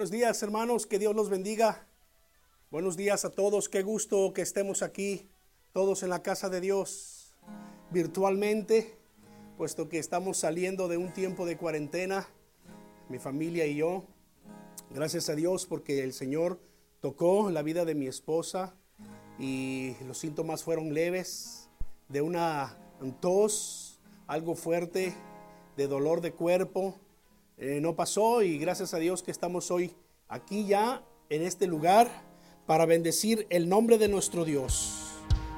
Buenos días hermanos, que Dios los bendiga. Buenos días a todos, qué gusto que estemos aquí, todos en la casa de Dios, virtualmente, puesto que estamos saliendo de un tiempo de cuarentena, mi familia y yo. Gracias a Dios porque el Señor tocó la vida de mi esposa y los síntomas fueron leves, de una tos, algo fuerte, de dolor de cuerpo eh, no pasó y gracias a Dios que estamos hoy aquí ya en este lugar para bendecir el nombre de nuestro Dios.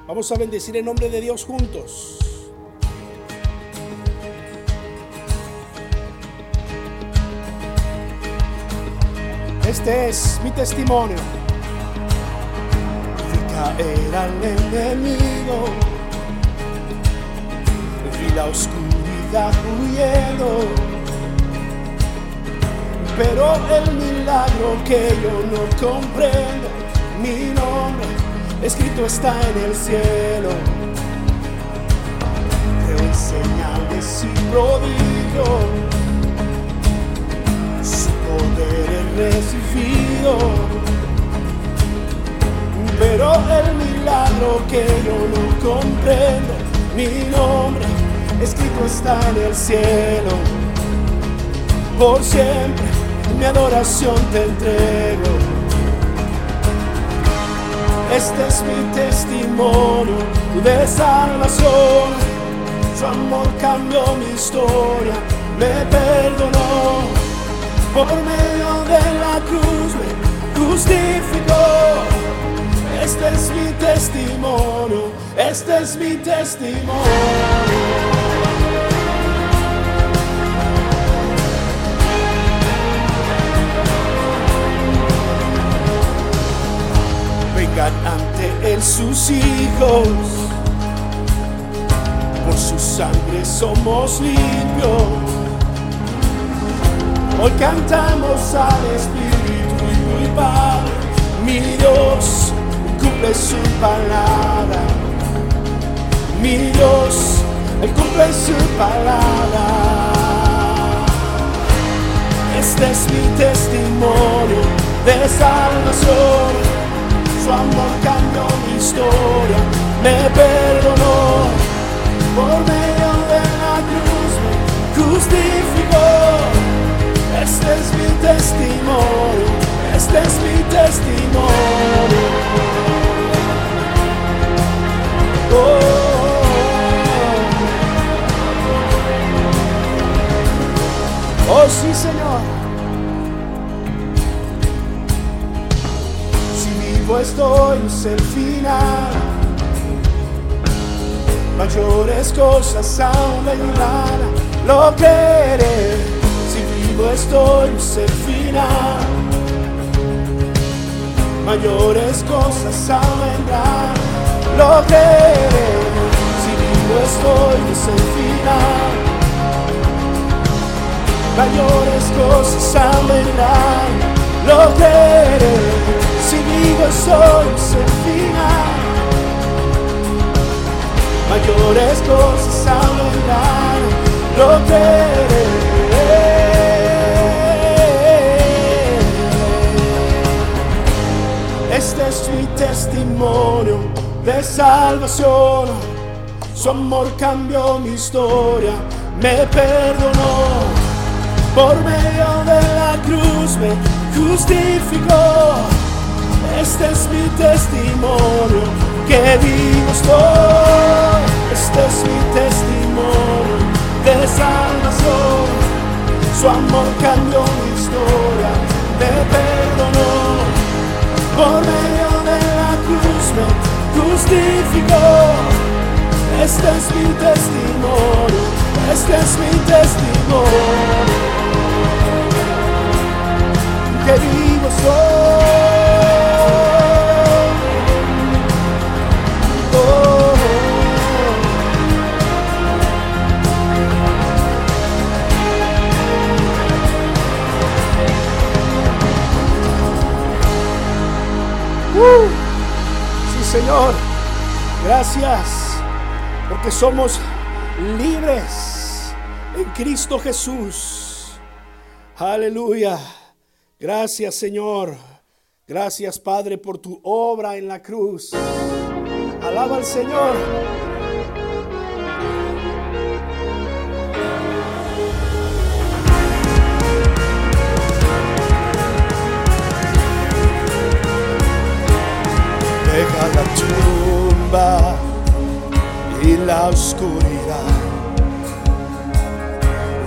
Vamos a bendecir el nombre de Dios juntos. Este es mi testimonio. Vi caer al enemigo, vi la oscuridad huyendo pero el milagro que yo no comprendo, mi nombre escrito está en el cielo. Creo en señales y prodigio, su poder he recibido, pero el milagro que yo no comprendo, mi nombre escrito está en el cielo. Por siempre mi adoración te entrego. Este es mi testimonio de salvación. Su amor cambió mi historia, me perdonó. Por medio de la cruz me justificó. Este es mi testimonio, este es mi testimonio. Ante él sus hijos. Por su sangre somos limpios. Hoy cantamos al Espíritu y Padre, mi Dios cumple su palabra. Mi Dios, Él cumple su palabra. Este es mi testimonio de salvación su amor cambió mi historia, me perdonó, por medio de la cruz me justificó. Este es mi testimonio, este es mi testimonio. Oh, oh sí, Señor. Estoy es el final. Mayores cosas aún vendrán, lo creeré. Si vivo estoy es el final. Mayores cosas aún vendrán, lo creeré. Si vivo estoy es el final. Mayores cosas aún vendrán, lo creeré vivo soy el final. Mayores cosas aumentar, lo creeré. Este es mi testimonio de salvación. Su amor cambió mi historia, me perdonó. Por medio de la cruz me justificó este es mi testimonio, que vivo estoy. Este es mi testimonio de salvación. Su amor cambió mi historia, me perdonó. Por medio de la cruz me justificó. Este es mi testimonio, este es mi testimonio. Que vivo estoy. Señor. Gracias porque somos libres en Cristo Jesús. Aleluya. Gracias Señor. Gracias Padre por tu obra en la cruz. Alaba al Señor. Tumba y la oscuridad.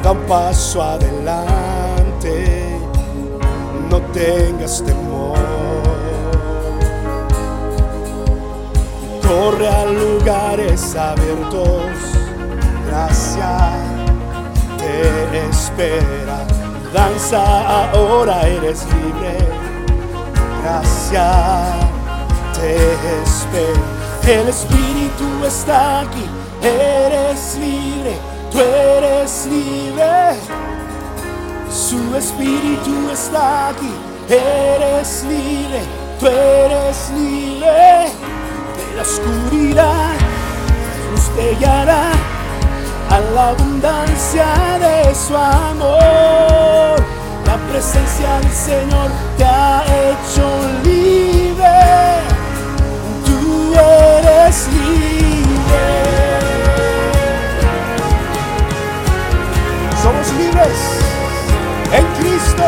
Da un paso adelante, no tengas temor. Corre a lugares abiertos, gracia te espera. Danza ahora, eres libre, gracia El Espíritu está aquí, eres libre, tú eres libre. Su Espíritu está aquí, eres libre, tú eres libre. De la oscuridad, luz te guiará a la abundancia de su amor. La presencia del Señor te ha hecho libre. Somos libres en Cristo.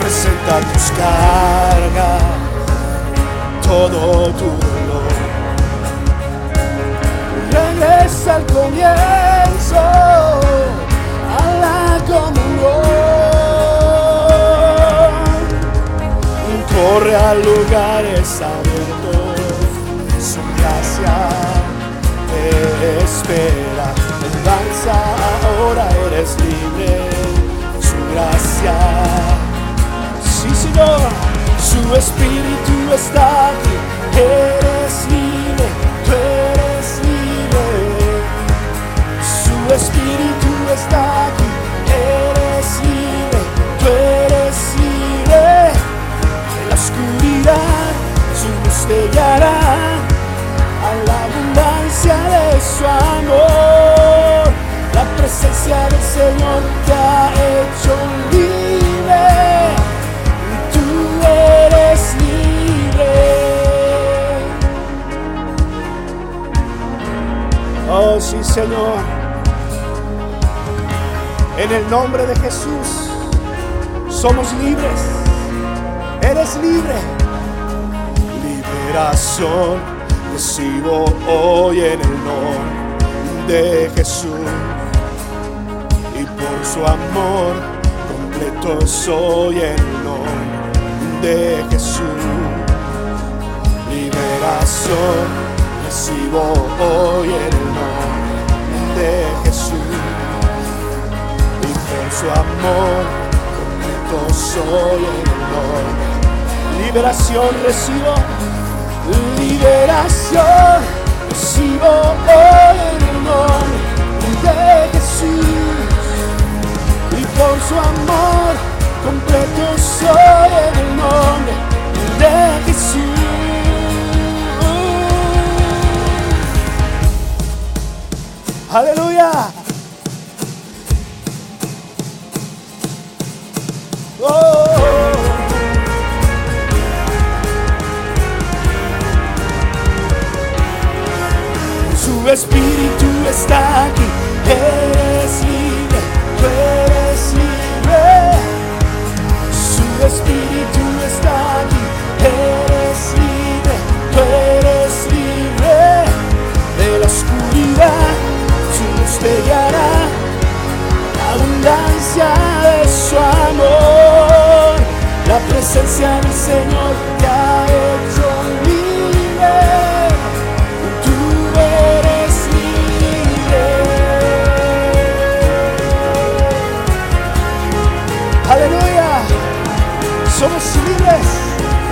Presenta tus cargas, todo tu dolor. Regresa al comienzo, a la comunión. Corre a lugares abiertos, su gracia te espera. Danza, ahora eres libre, su gracia. Sí, Señor, su espíritu está aquí, eres libre, tú eres libre. Su espíritu está aquí, eres libre, tú eres guiará a la abundancia de su amor. La presencia del Señor te ha hecho libre. Tú eres libre. Oh sí, Señor. En el nombre de Jesús somos libres. Eres libre. Liberación recibo hoy en el nombre de Jesús. Y por su amor completo soy en el nombre de Jesús. Liberación recibo hoy en el nombre de Jesús. Y por su amor completo soy en el nombre. Liberación recibo, liberación recibo hoy el nombre de Jesús. Y por su amor completo soy en el nombre de Jesús. Aleluya. Espíritu está aquí, eres libre, eres libre. Su espíritu está aquí, eres libre, tú eres libre. De la oscuridad, su luz te guiará, la abundancia de su amor. La presencia del Señor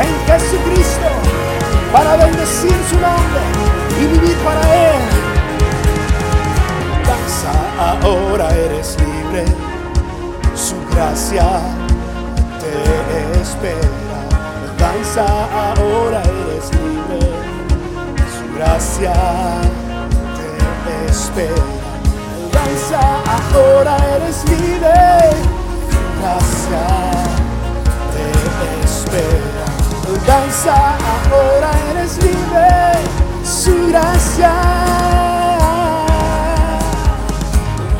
en Jesucristo para bendecir su nombre y vivir para Él. Danza, ahora eres libre. Su gracia te espera. Danza, ahora eres libre. Su gracia te espera. ahora eres libre. Gracia te espera. Danza, ahora eres libre. Su gracia.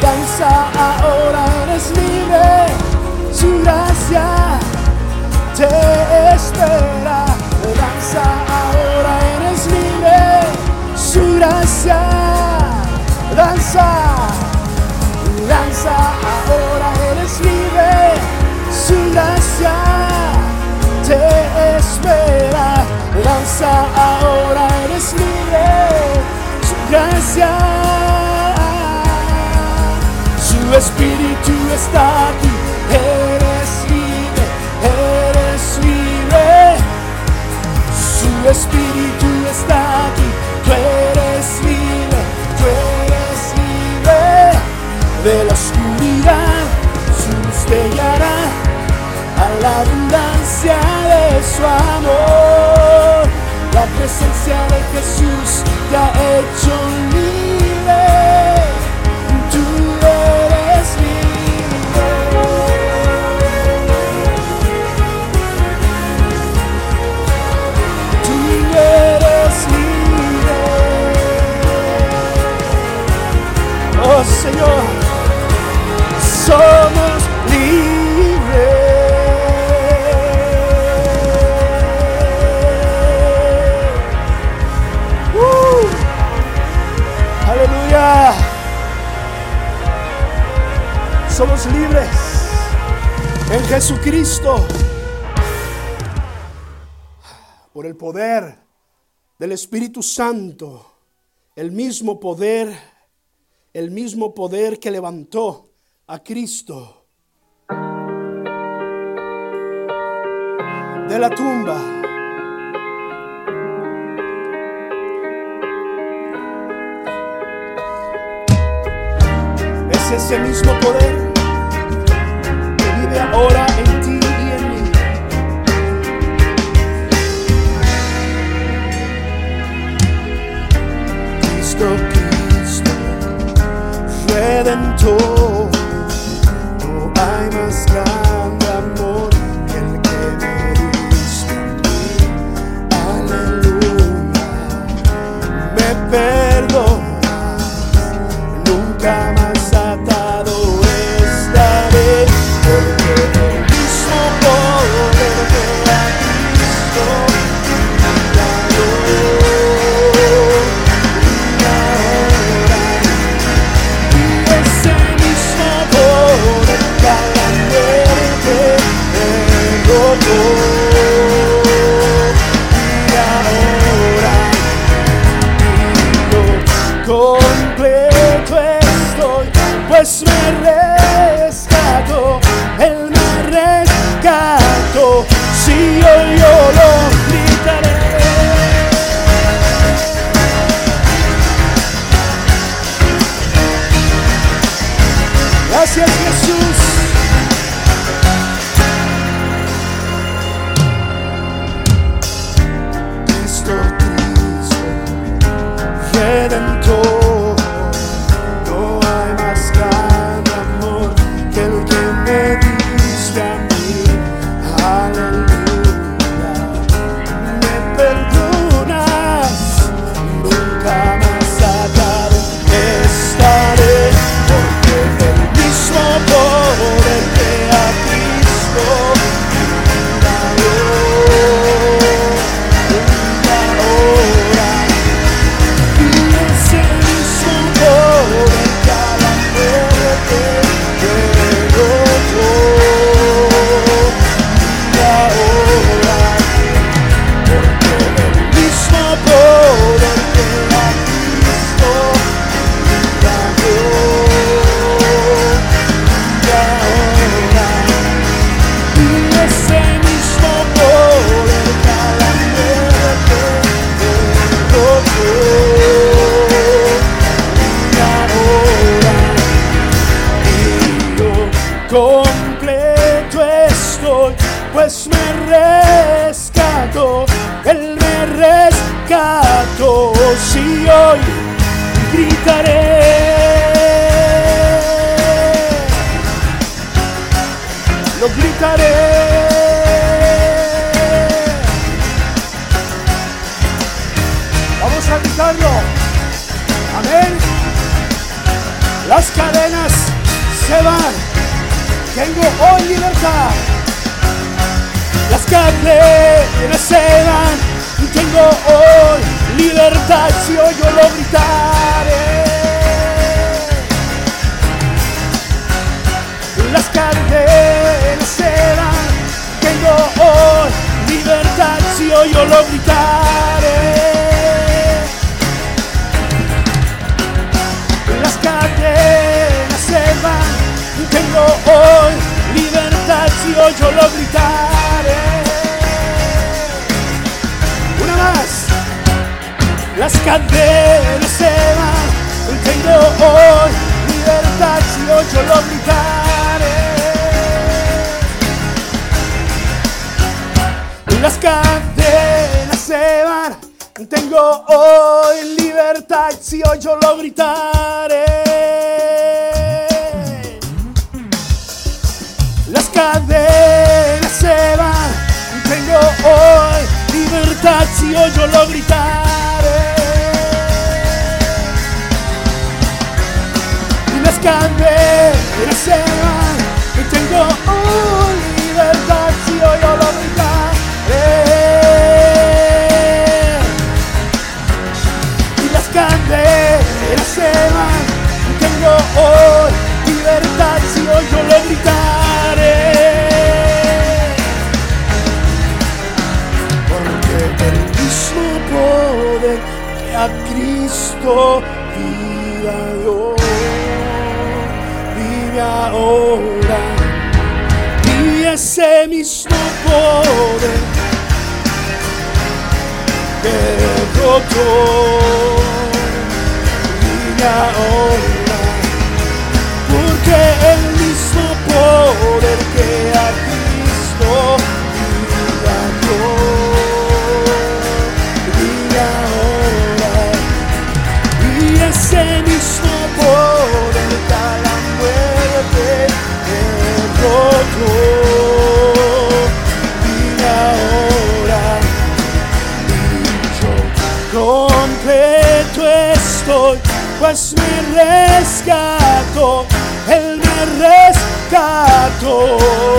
Danza, ahora eres libre. Su gracia te espera. Danza, ahora eres libre. Su gracia. Danza, danza, ahora eres libre. Su gracia te espera. Danza, ahora eres libre. Su gracia. Su espíritu está aquí. Eres libre, eres libre. Su espíritu está aquí. Tú eres libre, tú eres libre de la su amor. La presencia de Jesús te ha hecho libre. Tú eres libre. Tú eres libre. Oh Señor, somos Somos libres en Jesucristo por el poder del Espíritu Santo, el mismo poder, el mismo poder que levantó a Cristo de la tumba. Es ese mismo poder vive ahora en ti y en mí. Cristo, Cristo, Redentor, a. Amén. Las cadenas se van. Tengo hoy libertad. Las cadenas se van. Tengo hoy libertad. Si hoy yo lo gritaré. Las cadenas se van. Tengo hoy libertad. Si hoy yo lo gritaré. Cadenas se van. Tengo hoy libertad si hoy yo lo gritaré. Una más. Las cadenas se van. Tengo hoy libertad si hoy yo lo gritaré. Las cadenas se van. Tengo hoy libertad si hoy yo lo gritaré. Cadenas se van. Tengo hoy libertad si hoy yo lo gritaré. Las cadenas se van. Tengo hoy libertad si hoy yo lo gritaré. y las cadenas se van. Tengo hoy libertad si hoy yo lo gritaré. A Cristo viva yo, vive ahora. Y ese mismo poder que roto vive ahora pues me rescató, Él me rescató.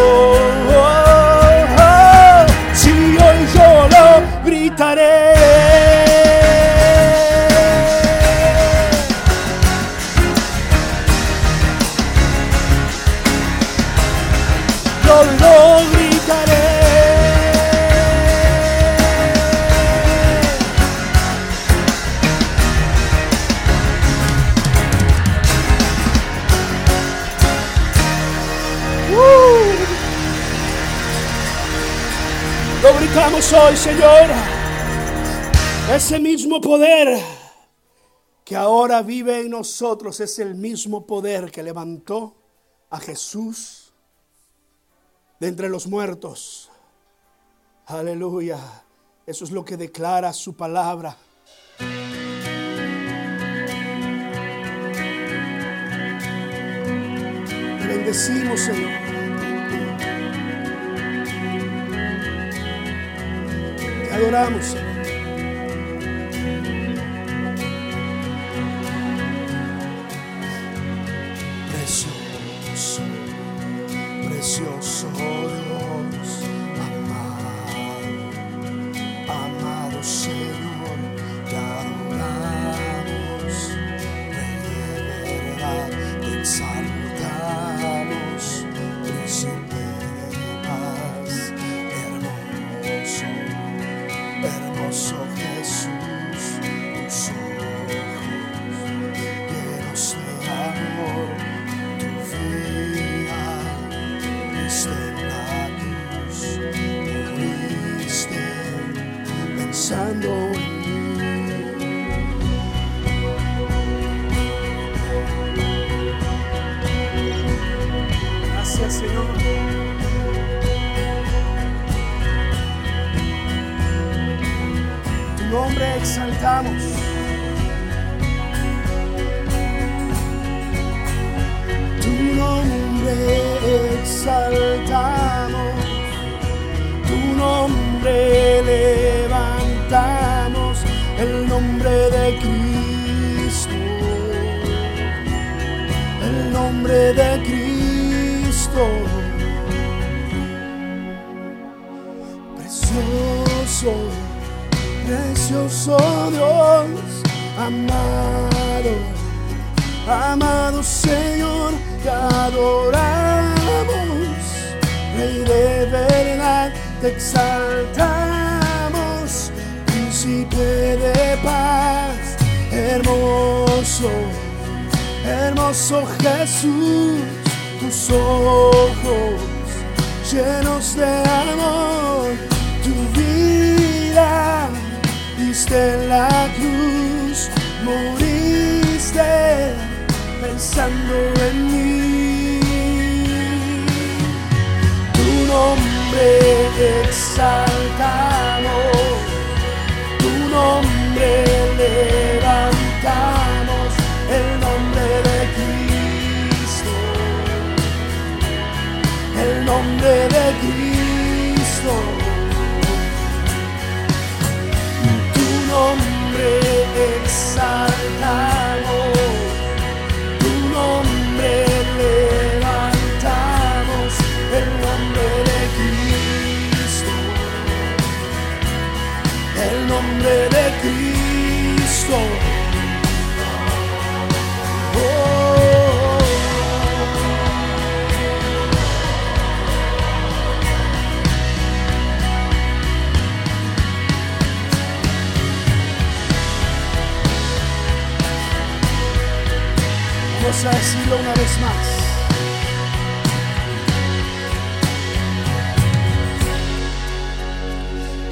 Ese mismo poder que ahora vive en nosotros es el mismo poder que levantó a Jesús de entre los muertos. Aleluya. Eso es lo que declara su palabra. Bendecimos, Señor. Te adoramos, Señor. Precioso Tu nombre exaltamos, tu nombre levantamos, el nombre de Cristo, el nombre de Cristo. Precioso, precioso Dios, amado, amado Señor, te adoramos, Rey de verdad, te exaltamos, Príncipe de paz, hermoso, hermoso Jesús, tus ojos llenos de amor, en la cruz, moriste pensando en mí. Tu nombre exaltamos, tu nombre levantamos, el nombre de Cristo, el nombre de Cristo. Vamos a decirlo una vez más.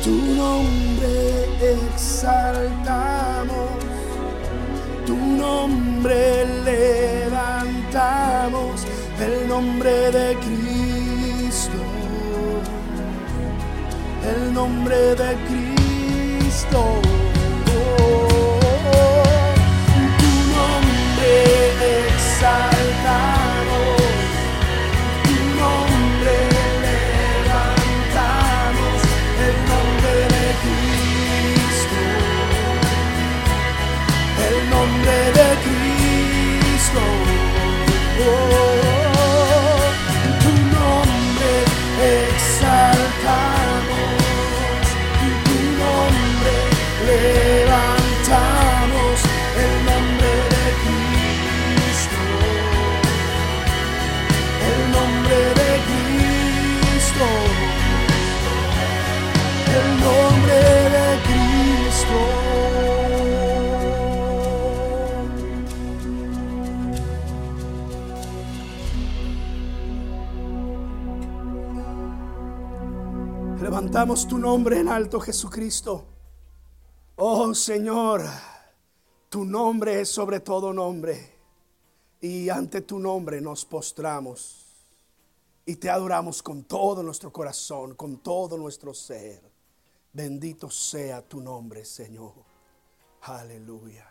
Tu nombre exaltamos, tu nombre levantamos, el nombre de Cristo, el nombre de Cristo. Tu nombre exaltamos, Tu nombre en alto, Jesucristo. Oh Señor, tu nombre es sobre todo nombre. Y ante tu nombre nos postramos y te adoramos con todo nuestro corazón, con todo nuestro ser. Bendito sea tu nombre, Señor. Aleluya.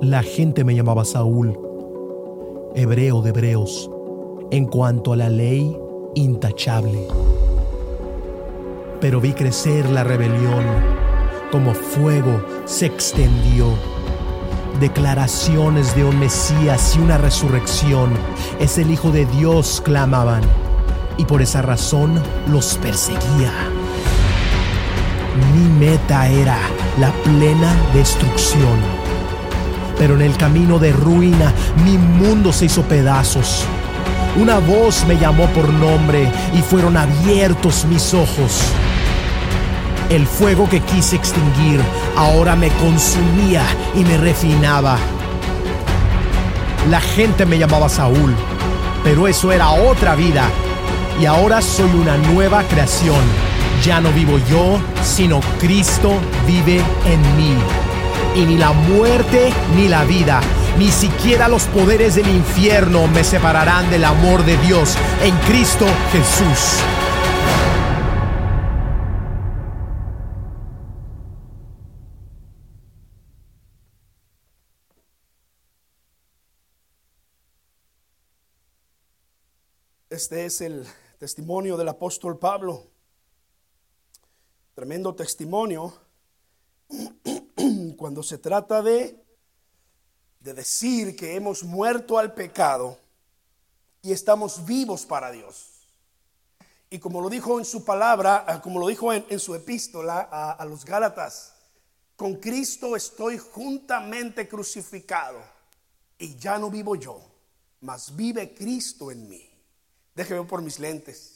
La gente me llamaba Saúl, hebreo de hebreos, en cuanto a la ley intachable. Pero vi crecer la rebelión, como fuego se extendió. Declaraciones de un Mesías y una resurrección. Es el Hijo de Dios, clamaban, y por esa razón los perseguía. Mi meta era la plena destrucción pero en el camino de ruina mi mundo se hizo pedazos. Una voz me llamó por nombre y fueron abiertos mis ojos. El fuego que quise extinguir ahora me consumía y me refinaba. La gente me llamaba Saúl, pero eso era otra vida. Y ahora soy una nueva creación. Ya no vivo yo, sino Cristo vive en mí. Y ni la muerte ni la vida, ni siquiera los poderes del infierno me separarán del amor de Dios en Cristo Jesús. Este es el testimonio del apóstol Pablo Tremendo testimonio cuando se trata de, de decir que hemos muerto al pecado y estamos vivos para Dios. Y como lo dijo en su palabra, ah, como lo dijo en, su epístola a, a los Gálatas, con Cristo estoy juntamente crucificado y ya no vivo yo, mas vive Cristo en mí. Déjeme por mis lentes.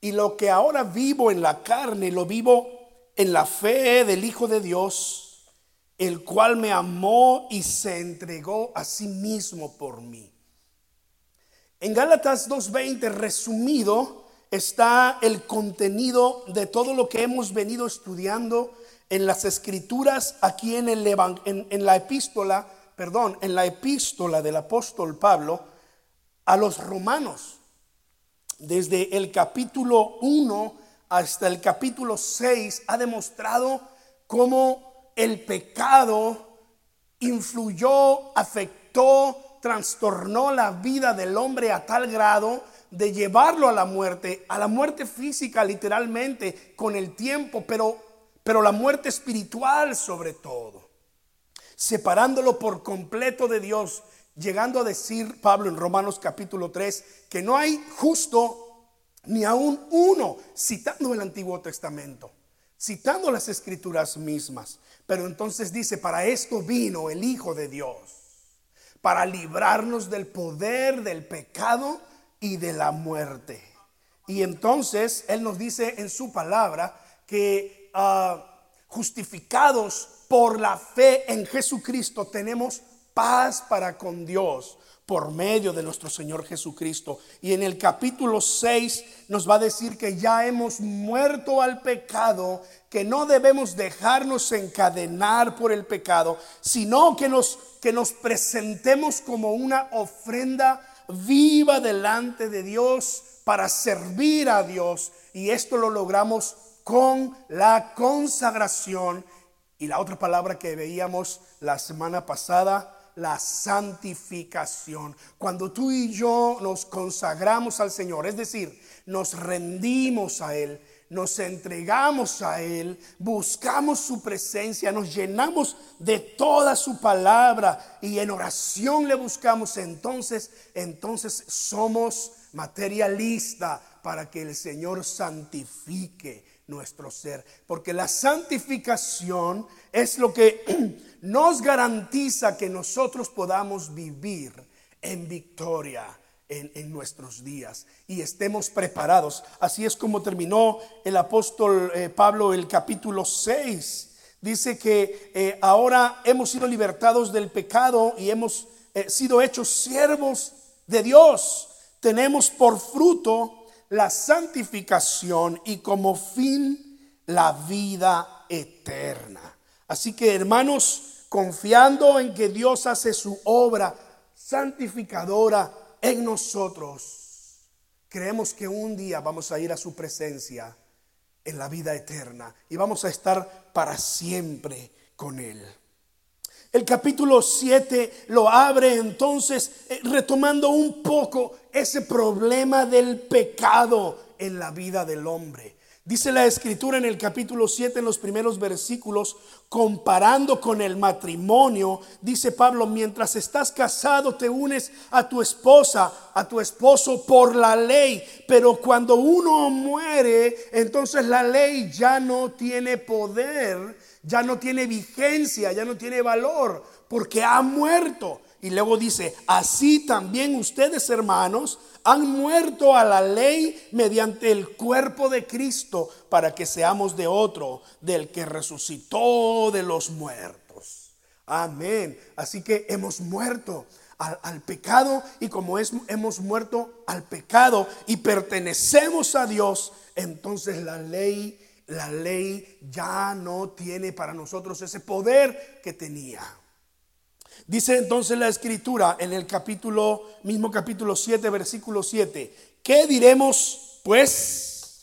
Y lo que ahora vivo en la carne, lo vivo en la fe del Hijo de Dios, el cual me amó y se entregó a sí mismo por mí. En Gálatas 2.20 resumido está el contenido de todo lo que hemos venido estudiando en las escrituras aquí en, el, en, en la epístola, perdón, en la epístola del apóstol Pablo a los romanos. Desde el capítulo 1 hasta el capítulo 6 ha demostrado cómo el pecado influyó, afectó, trastornó la vida del hombre a tal grado de llevarlo a la muerte, a la muerte física literalmente con el tiempo, pero, pero la muerte espiritual sobre todo, separándolo por completo de Dios, llegando a decir Pablo en Romanos capítulo 3 que no hay justo ni aún uno, citando el Antiguo Testamento, citando las escrituras mismas. Pero entonces dice, para esto vino el Hijo de Dios, para librarnos del poder del pecado y de la muerte. Y entonces Él nos dice en su palabra que ah, justificados por la fe en Jesucristo tenemos paz para con Dios por medio de nuestro Señor Jesucristo. Y en el capítulo 6 nos va a decir que ya hemos muerto al pecado, que no debemos dejarnos encadenar por el pecado, sino que nos, que nos presentemos como una ofrenda viva delante de Dios para servir a Dios. Y esto lo logramos con la consagración. Y la otra palabra que veíamos la semana pasada, la santificación. Cuando tú y yo nos consagramos al Señor, es decir, nos rendimos a Él, nos entregamos a Él, buscamos su presencia, nos llenamos de toda su palabra y en oración le buscamos, entonces, entonces somos materialista para que el Señor santifique nuestro ser. Porque la santificación es lo que nos garantiza que nosotros podamos vivir en victoria en, nuestros días y estemos preparados. Así es como terminó el apóstol eh, Pablo el capítulo 6. Dice que eh, ahora hemos sido libertados del pecado y hemos eh, sido hechos siervos de Dios. Tenemos por fruto la santificación y como fin la vida eterna. Así que hermanos, confiando en que Dios hace su obra santificadora en nosotros, creemos que un día vamos a ir a su presencia en la vida eterna y vamos a estar para siempre con Él. El capítulo 7 lo abre entonces eh, retomando un poco ese problema del pecado en la vida del hombre. Dice la escritura en el capítulo 7, en los primeros versículos, comparando con el matrimonio, dice Pablo, mientras estás casado te unes a tu esposa, a tu esposo por la ley, pero cuando uno muere, entonces la ley ya no tiene poder, ya no tiene vigencia, ya no tiene valor, porque ha muerto. Y luego dice, así también ustedes hermanos han muerto a la ley mediante el cuerpo de Cristo para que seamos de otro, del que resucitó de los muertos. Amén. Así que hemos muerto al, pecado y como es, hemos muerto al pecado y pertenecemos a Dios, entonces la ley, la ley ya no tiene para nosotros ese poder que tenía. Dice entonces la escritura en el capítulo, mismo capítulo 7, versículo 7, ¿qué diremos pues?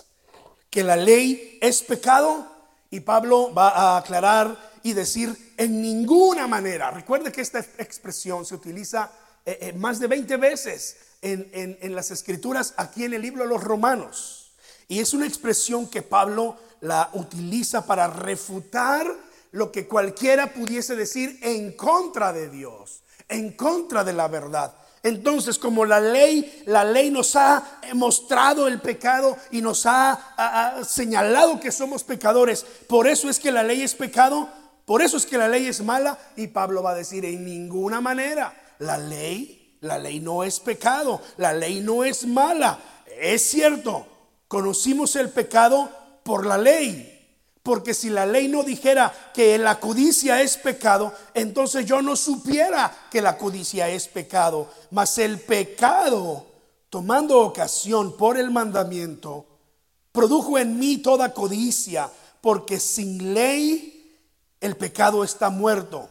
¿Que la ley es pecado? Y Pablo va a aclarar y decir en ninguna manera. Recuerde que esta expresión se utiliza eh, eh, más de 20 veces en, en las escrituras aquí en el libro de los Romanos. Y es una expresión que Pablo la utiliza para refutar lo que cualquiera pudiese decir en contra de Dios, en contra de la verdad. Entonces, como la ley, la ley nos ha mostrado el pecado y nos ha, señalado que somos pecadores, por eso es que la ley es pecado, por eso es que la ley es mala y Pablo va a decir en ninguna manera, la ley, la ley no es pecado, la ley no es mala. Es cierto, conocimos el pecado por la ley, porque si la ley no dijera que la codicia es pecado, entonces yo no supiera que la codicia es pecado. Mas el pecado, tomando ocasión por el mandamiento, produjo en mí toda codicia, porque sin ley el pecado está muerto.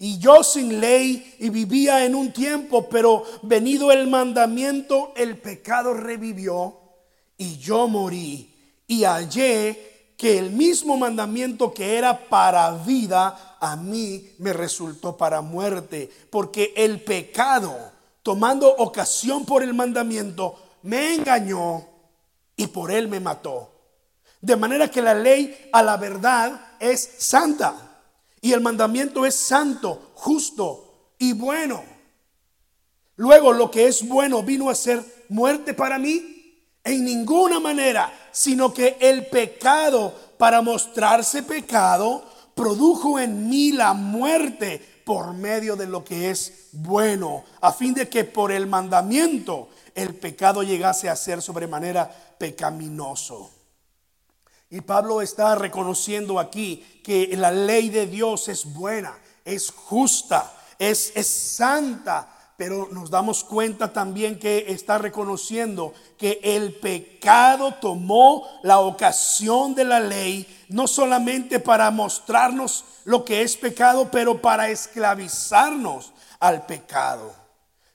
Y yo sin ley y vivía en un tiempo, pero venido el mandamiento, el pecado revivió y yo morí y hallé que el mismo mandamiento que era para vida, a mí me resultó para muerte, porque el pecado, tomando ocasión por el mandamiento, me engañó y por él me mató. De manera que la ley a la verdad es santa y el mandamiento es santo, justo y bueno. Luego lo que es bueno vino a ser muerte para mí en ninguna manera, sino que el pecado, para mostrarse pecado, produjo en mí la muerte por medio de lo que es bueno, a fin de que por el mandamiento el pecado llegase a ser sobremanera pecaminoso. Y Pablo está reconociendo aquí que la ley de Dios es buena, es justa, es, es santa, pero nos damos cuenta también que está reconociendo que el pecado tomó la ocasión de la ley, no solamente para mostrarnos lo que es pecado, pero para esclavizarnos al pecado.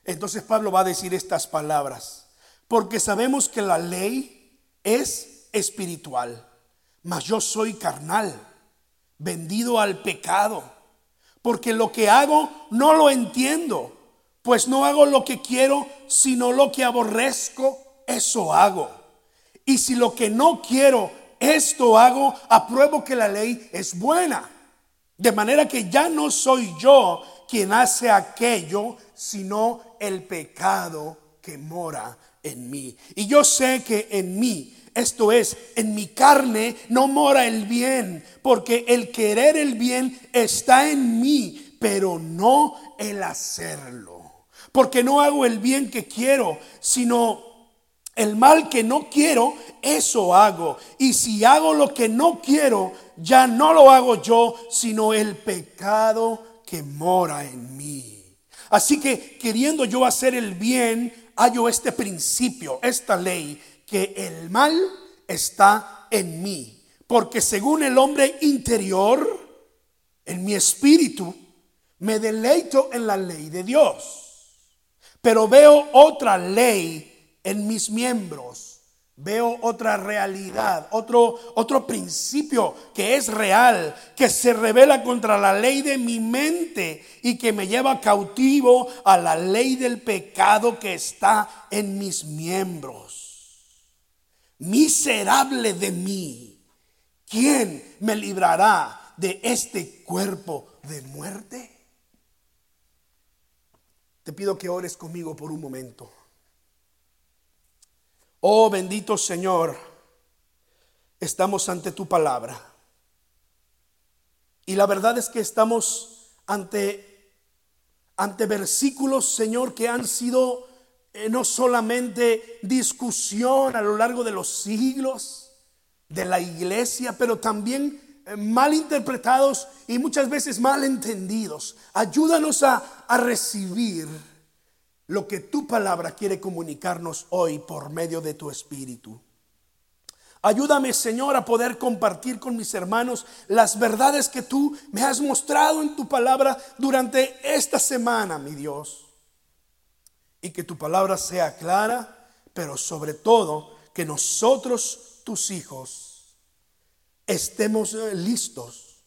Entonces Pablo va a decir estas palabras, porque sabemos que la ley es espiritual, mas yo soy carnal, vendido al pecado, porque lo que hago no lo entiendo pues no hago lo que quiero, sino lo que aborrezco, eso hago. Y si lo que no quiero, esto hago, apruebo que la ley es buena. De manera que ya no soy yo quien hace aquello, sino el pecado que mora en mí. Y yo sé que en mí, esto es, en mi carne no mora el bien, porque el querer el bien está en mí, pero no el hacerlo porque no hago el bien que quiero, sino el mal que no quiero, eso hago. Y si hago lo que no quiero, ya no lo hago yo, sino el pecado que mora en mí. Así que queriendo yo hacer el bien, hallo este principio, esta ley, que el mal está en mí. Porque según el hombre interior, en mi espíritu, me deleito en la ley de Dios. Pero veo otra ley en mis miembros. Veo otra realidad, otro, otro principio que es real, que se revela contra la ley de mi mente y que me lleva cautivo a la ley del pecado que está en mis miembros. Miserable de mí, ¿quién me librará de este cuerpo de muerte? Te pido que ores conmigo por un momento. Oh bendito Señor, estamos ante tu palabra. Y la verdad es que estamos ante, ante versículos, Señor, que han sido eh, no solamente discusión a lo largo de los siglos de la iglesia, pero también eh, mal interpretados y muchas veces mal entendidos. Ayúdanos a, a recibir lo que tu palabra quiere comunicarnos hoy por medio de tu espíritu. Ayúdame, Señor, a poder compartir con mis hermanos las verdades que tú me has mostrado en tu palabra durante esta semana, mi Dios. Y que tu palabra sea clara, pero sobre todo que nosotros, tus hijos, estemos eh, listos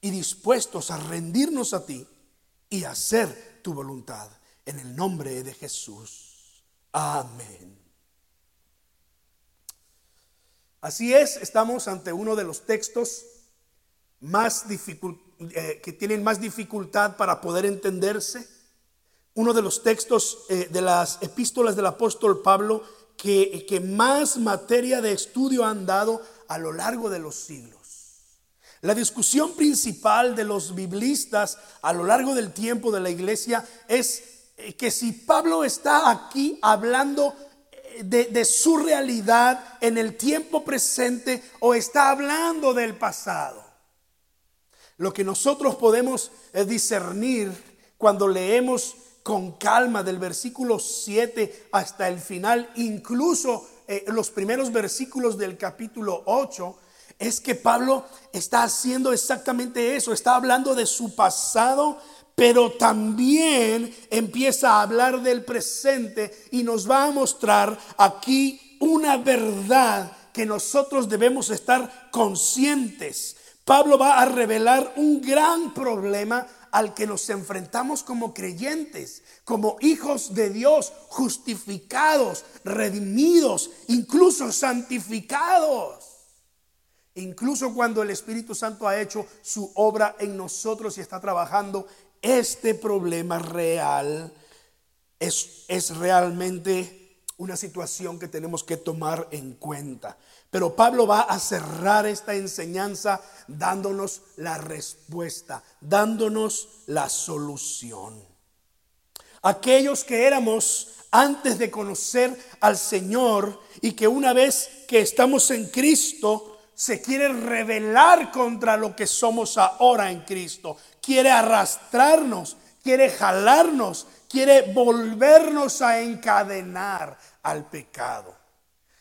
y dispuestos a rendirnos a ti y hacer tu voluntad. en el nombre de Jesús. Amén. Así es, estamos ante uno de los textos más eh, que tienen más dificultad para poder entenderse. Uno de los textos eh, de las epístolas del apóstol Pablo que, que más materia de estudio han dado a lo largo de los siglos. La discusión principal de los biblistas a lo largo del tiempo de la iglesia es eh, que si Pablo está aquí hablando de, su realidad en el tiempo presente o está hablando del pasado. Lo que nosotros podemos eh, discernir cuando leemos con calma del versículo 7 hasta el final, incluso eh, los primeros versículos del capítulo 8, es que Pablo está haciendo exactamente eso, está hablando de su pasado pero también empieza a hablar del presente y nos va a mostrar aquí una verdad que nosotros debemos estar conscientes. Pablo va a revelar un gran problema al que nos enfrentamos como creyentes, como hijos de Dios, justificados, redimidos, incluso santificados. Incluso cuando el Espíritu Santo ha hecho su obra en nosotros y está trabajando este problema real es, es realmente una situación que tenemos que tomar en cuenta. Pero Pablo va a cerrar esta enseñanza dándonos la respuesta, dándonos la solución. Aquellos que éramos antes de conocer al Señor y que una vez que estamos en Cristo, se quiere rebelar contra lo que somos ahora en Cristo quiere arrastrarnos, quiere jalarnos, quiere volvernos a encadenar al pecado.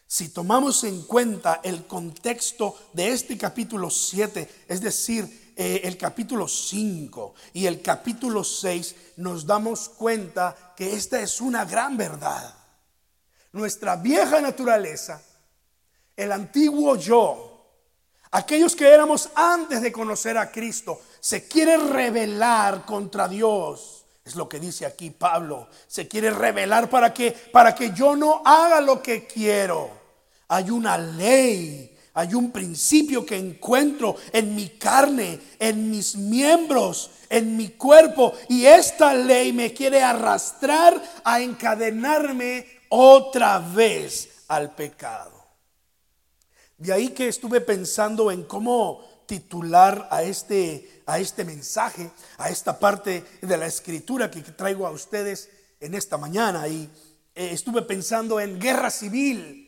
Si tomamos en cuenta el contexto de este capítulo 7, es decir, eh, el capítulo 5 y el capítulo 6, nos damos cuenta que esta es una gran verdad. Nuestra vieja naturaleza, el antiguo yo, Aquellos que éramos antes de conocer a Cristo se quiere rebelar contra Dios. Es lo que dice aquí Pablo. Se quiere rebelar para que para que yo no haga lo que quiero. Hay una ley, hay un principio que encuentro en mi carne, en mis miembros, en mi cuerpo y esta ley me quiere arrastrar a encadenarme otra vez al pecado. De ahí que estuve pensando en cómo titular a este, a este mensaje, a esta parte de la escritura que traigo a ustedes en esta mañana. Y eh, estuve pensando en guerra civil.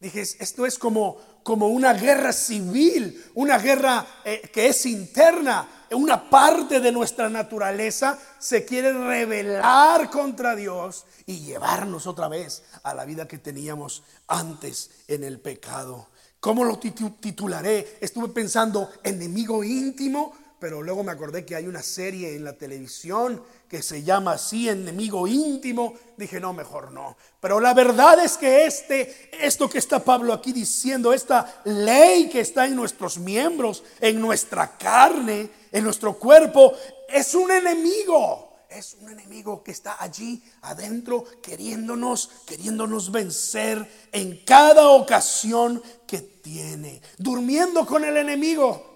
Dije, esto es como, como una guerra civil, una guerra eh, que es interna. Una parte de nuestra naturaleza se quiere rebelar contra Dios y llevarnos otra vez a la vida que teníamos antes en el pecado. ¿Cómo lo titularé? Estuve pensando enemigo íntimo, pero luego me acordé que hay una serie en la televisión que se llama así, enemigo íntimo. Dije, no, mejor no. Pero la verdad es que este, esto que está Pablo aquí diciendo, esta ley que está en nuestros miembros, en nuestra carne, en nuestro cuerpo, es un enemigo es un enemigo que está allí adentro queriéndonos, queriéndonos vencer en cada ocasión que tiene. Durmiendo con el enemigo.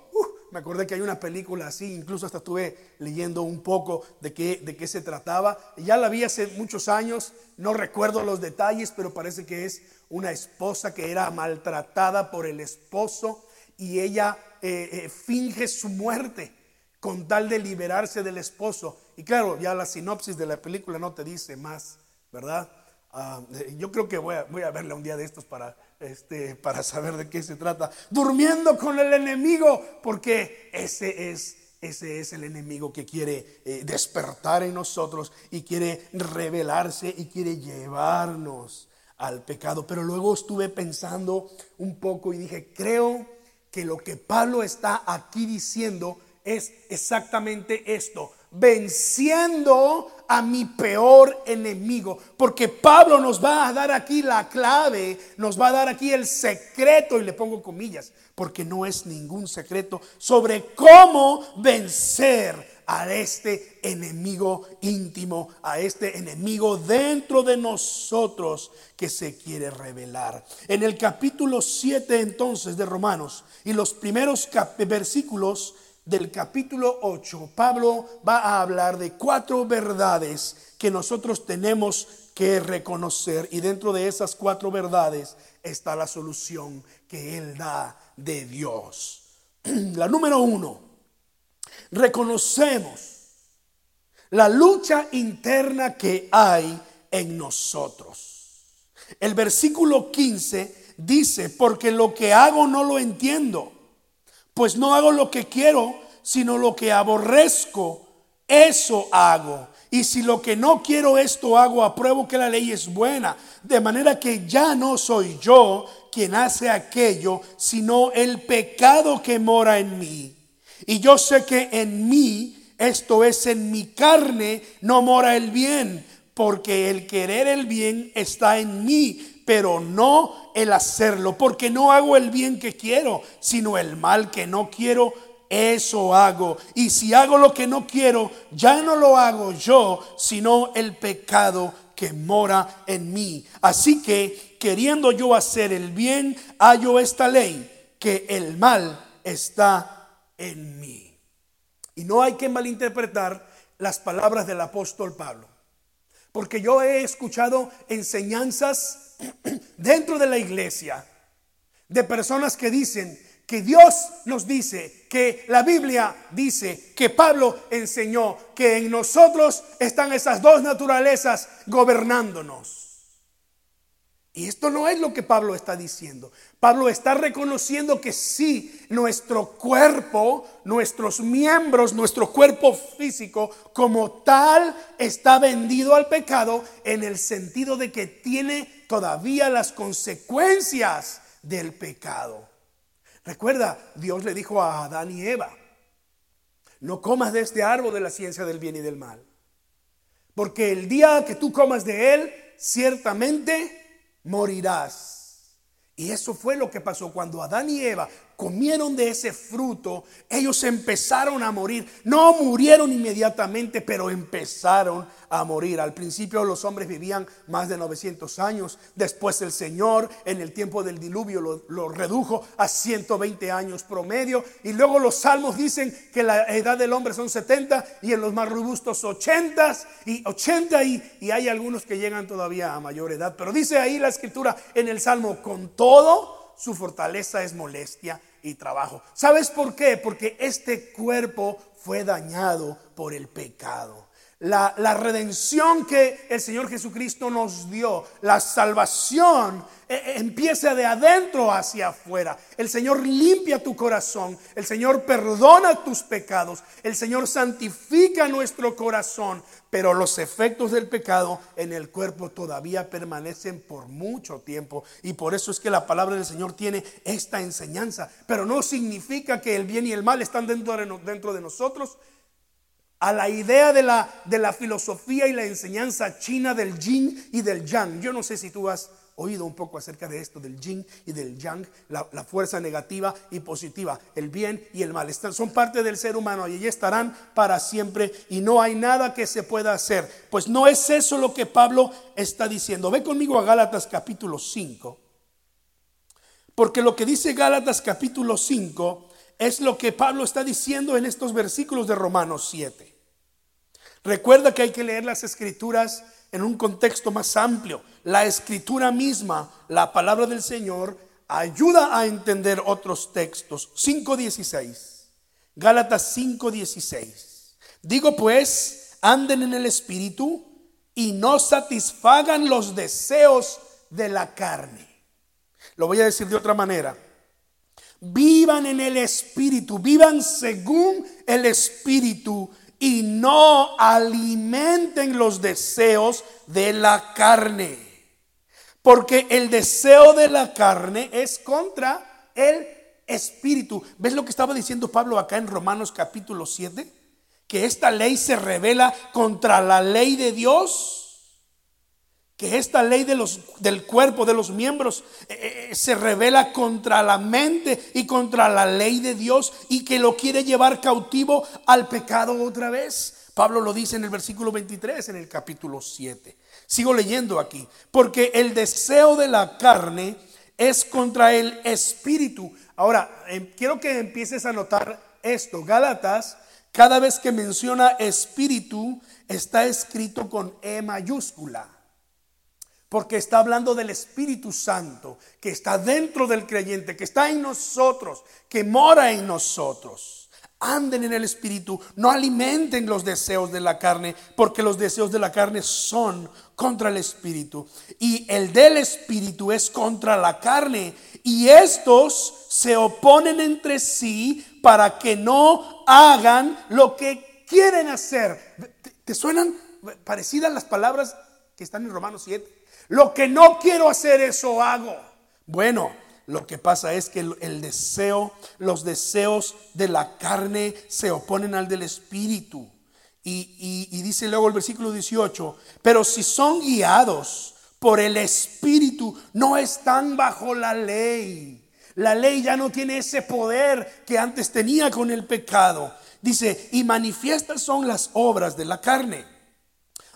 Me acordé que hay una película así, incluso hasta estuve leyendo un poco de qué, de qué se trataba. Ya la vi hace muchos años, no recuerdo los detalles, pero parece que es una esposa que era maltratada por el esposo y ella eh, eh, finge su muerte con tal de liberarse del esposo. Y claro, ya la sinopsis de la película no te dice más, ¿verdad? Ah, eh, yo creo que voy a, voy a verla un día de estos para, este, para saber de qué se trata. Durmiendo con el enemigo, porque ese es, ese es el enemigo que quiere eh, despertar en nosotros y quiere revelarse y quiere llevarnos al pecado. Pero luego estuve pensando un poco y dije, creo que lo que Pablo está aquí diciendo es exactamente esto, venciendo a mi peor enemigo. Porque Pablo nos va a dar aquí la clave, nos va a dar aquí el secreto, y le pongo comillas, porque no es ningún secreto, sobre cómo vencer a este enemigo íntimo, a este enemigo dentro de nosotros que se quiere revelar. En el capítulo 7 entonces de Romanos y los primeros versículos del capítulo 8, Pablo va a hablar de cuatro verdades que nosotros tenemos que reconocer y dentro de esas cuatro verdades está la solución que él da de Dios. La número uno, reconocemos la lucha interna que hay en nosotros. El versículo 15 dice, porque lo que hago no lo entiendo, pues no hago lo que quiero, sino lo que aborrezco, eso hago. Y si lo que no quiero esto hago, apruebo que la ley es buena. De manera que ya no soy yo quien hace aquello, sino el pecado que mora en mí. Y yo sé que en mí, esto es en mi carne, no mora el bien, porque el querer el bien está en mí, pero no el hacerlo, porque no hago el bien que quiero, sino el mal que no quiero eso hago. Y si hago lo que no quiero, ya no lo hago yo, sino el pecado que mora en mí. Así que, queriendo yo hacer el bien, hallo esta ley, que el mal está en mí. Y no hay que malinterpretar las palabras del apóstol Pablo. Porque yo he escuchado enseñanzas dentro de la iglesia de personas que dicen, que Dios nos dice, que la Biblia dice, que Pablo enseñó, que en nosotros están esas dos naturalezas gobernándonos. Y esto no es lo que Pablo está diciendo. Pablo está reconociendo que sí, nuestro cuerpo, nuestros miembros, nuestro cuerpo físico como tal está vendido al pecado en el sentido de que tiene todavía las consecuencias del pecado. Recuerda, Dios le dijo a Adán y Eva, no comas de este árbol de la ciencia del bien y del mal, porque el día que tú comas de él, ciertamente morirás. Y eso fue lo que pasó cuando Adán y Eva comieron de ese fruto, ellos empezaron a morir. No murieron inmediatamente, pero empezaron a morir. Al principio los hombres vivían más de 900 años. Después el Señor en el tiempo del diluvio lo, redujo a 120 años promedio. Y luego los salmos dicen que la edad del hombre son 70 y en los más robustos 80 y 80 y, y hay algunos que llegan todavía a mayor edad. Pero dice ahí la escritura en el salmo, con todo su fortaleza es molestia y trabajo. ¿Sabes por qué? Porque este cuerpo fue dañado por el pecado. La, redención que el Señor Jesucristo nos dio, la salvación, eh, eh, empieza de adentro hacia afuera. El Señor limpia tu corazón, el Señor perdona tus pecados, el Señor santifica nuestro corazón, pero los efectos del pecado en el cuerpo todavía permanecen por mucho tiempo. Y por eso es que la palabra del Señor tiene esta enseñanza, pero no significa que el bien y el mal están dentro de, dentro de nosotros a la idea de la, de la filosofía y la enseñanza china del yin y del yang. Yo no sé si tú has oído un poco acerca de esto, del yin y del yang, la, fuerza negativa y positiva, el bien y el mal. son parte del ser humano y allí estarán para siempre y no hay nada que se pueda hacer. Pues no es eso lo que Pablo está diciendo. Ve conmigo a Gálatas capítulo 5. Porque lo que dice Gálatas capítulo 5 es lo que Pablo está diciendo en estos versículos de Romanos 7. Recuerda que hay que leer las escrituras en un contexto más amplio. La escritura misma, la palabra del Señor, ayuda a entender otros textos. 5.16. Gálatas 5.16. Digo pues, anden en el Espíritu y no satisfagan los deseos de la carne. Lo voy a decir de otra manera. Vivan en el Espíritu, vivan según el Espíritu y no alimenten los deseos de la carne. Porque el deseo de la carne es contra el Espíritu. ¿Ves lo que estaba diciendo Pablo acá en Romanos capítulo 7? Que esta ley se revela contra la ley de Dios. Que esta ley del cuerpo, de los miembros, eh, eh, se revela contra la mente y contra la ley de Dios y que lo quiere llevar cautivo al pecado otra vez. Pablo lo dice en el versículo 23, en el capítulo 7. Sigo leyendo aquí, porque el deseo de la carne es contra el espíritu. Ahora, em, quiero que empieces a notar esto. Gálatas, cada vez que menciona espíritu, está escrito con E mayúscula. Porque está hablando del Espíritu Santo que está dentro del creyente, que está en nosotros, que mora en nosotros. Anden en el Espíritu, no alimenten los deseos de la carne, porque los deseos de la carne son contra el Espíritu. Y el del Espíritu es contra la carne. Y estos se oponen entre sí para que no hagan lo que quieren hacer. ¿Te, suenan parecidas las palabras que están en Romanos 7? Lo que no quiero hacer, eso hago. Bueno, lo que pasa es que el, deseo, los deseos de la carne se oponen al del espíritu. Y, dice luego el versículo 18, pero si son guiados por el espíritu, no están bajo la ley. La ley ya no tiene ese poder que antes tenía con el pecado. Dice, y manifiestas son las obras de la carne.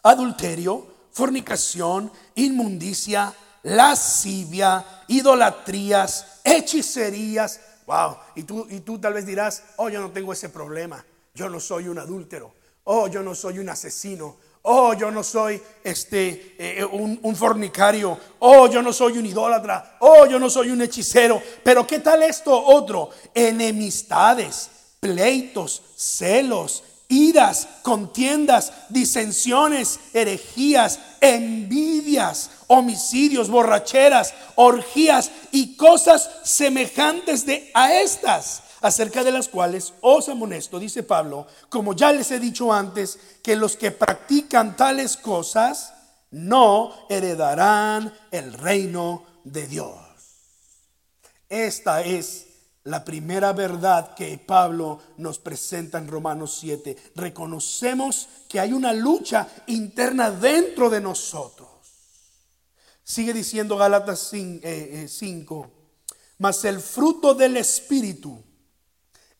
Adulterio, fornicación, inmundicia, lascivia, idolatrías, hechicerías. Wow, y tú, y tú tal vez dirás, oh, yo no tengo ese problema. Yo no soy un adúltero. Oh, yo no soy un asesino. Oh, yo no soy este eh, un, un, fornicario. Oh, yo no soy un idólatra. Oh, yo no soy un hechicero. Pero ¿qué tal esto otro? Enemistades, pleitos, celos, iras, contiendas, disensiones, herejías, envidias, homicidios, borracheras, orgías y cosas semejantes de a estas, acerca de las cuales os amonesto, dice Pablo, como ya les he dicho antes, que los que practican tales cosas no heredarán el reino de Dios. Esta es la primera verdad que Pablo nos presenta en Romanos 7. Reconocemos que hay una lucha interna dentro de nosotros. Sigue diciendo Gálatas 5, eh, eh, mas el fruto del Espíritu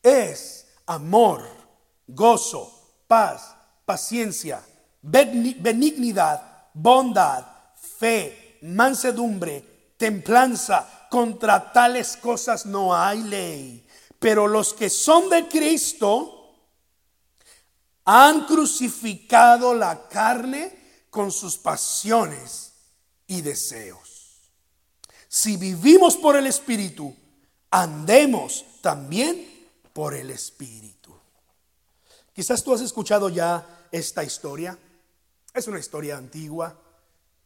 es amor, gozo, paz, paciencia, benignidad, bondad, fe, mansedumbre, templanza contra tales cosas no hay ley. Pero los que son de Cristo han crucificado la carne con sus pasiones y deseos. Si vivimos por el Espíritu, andemos también por el Espíritu. Quizás tú has escuchado ya esta historia. Es una historia antigua,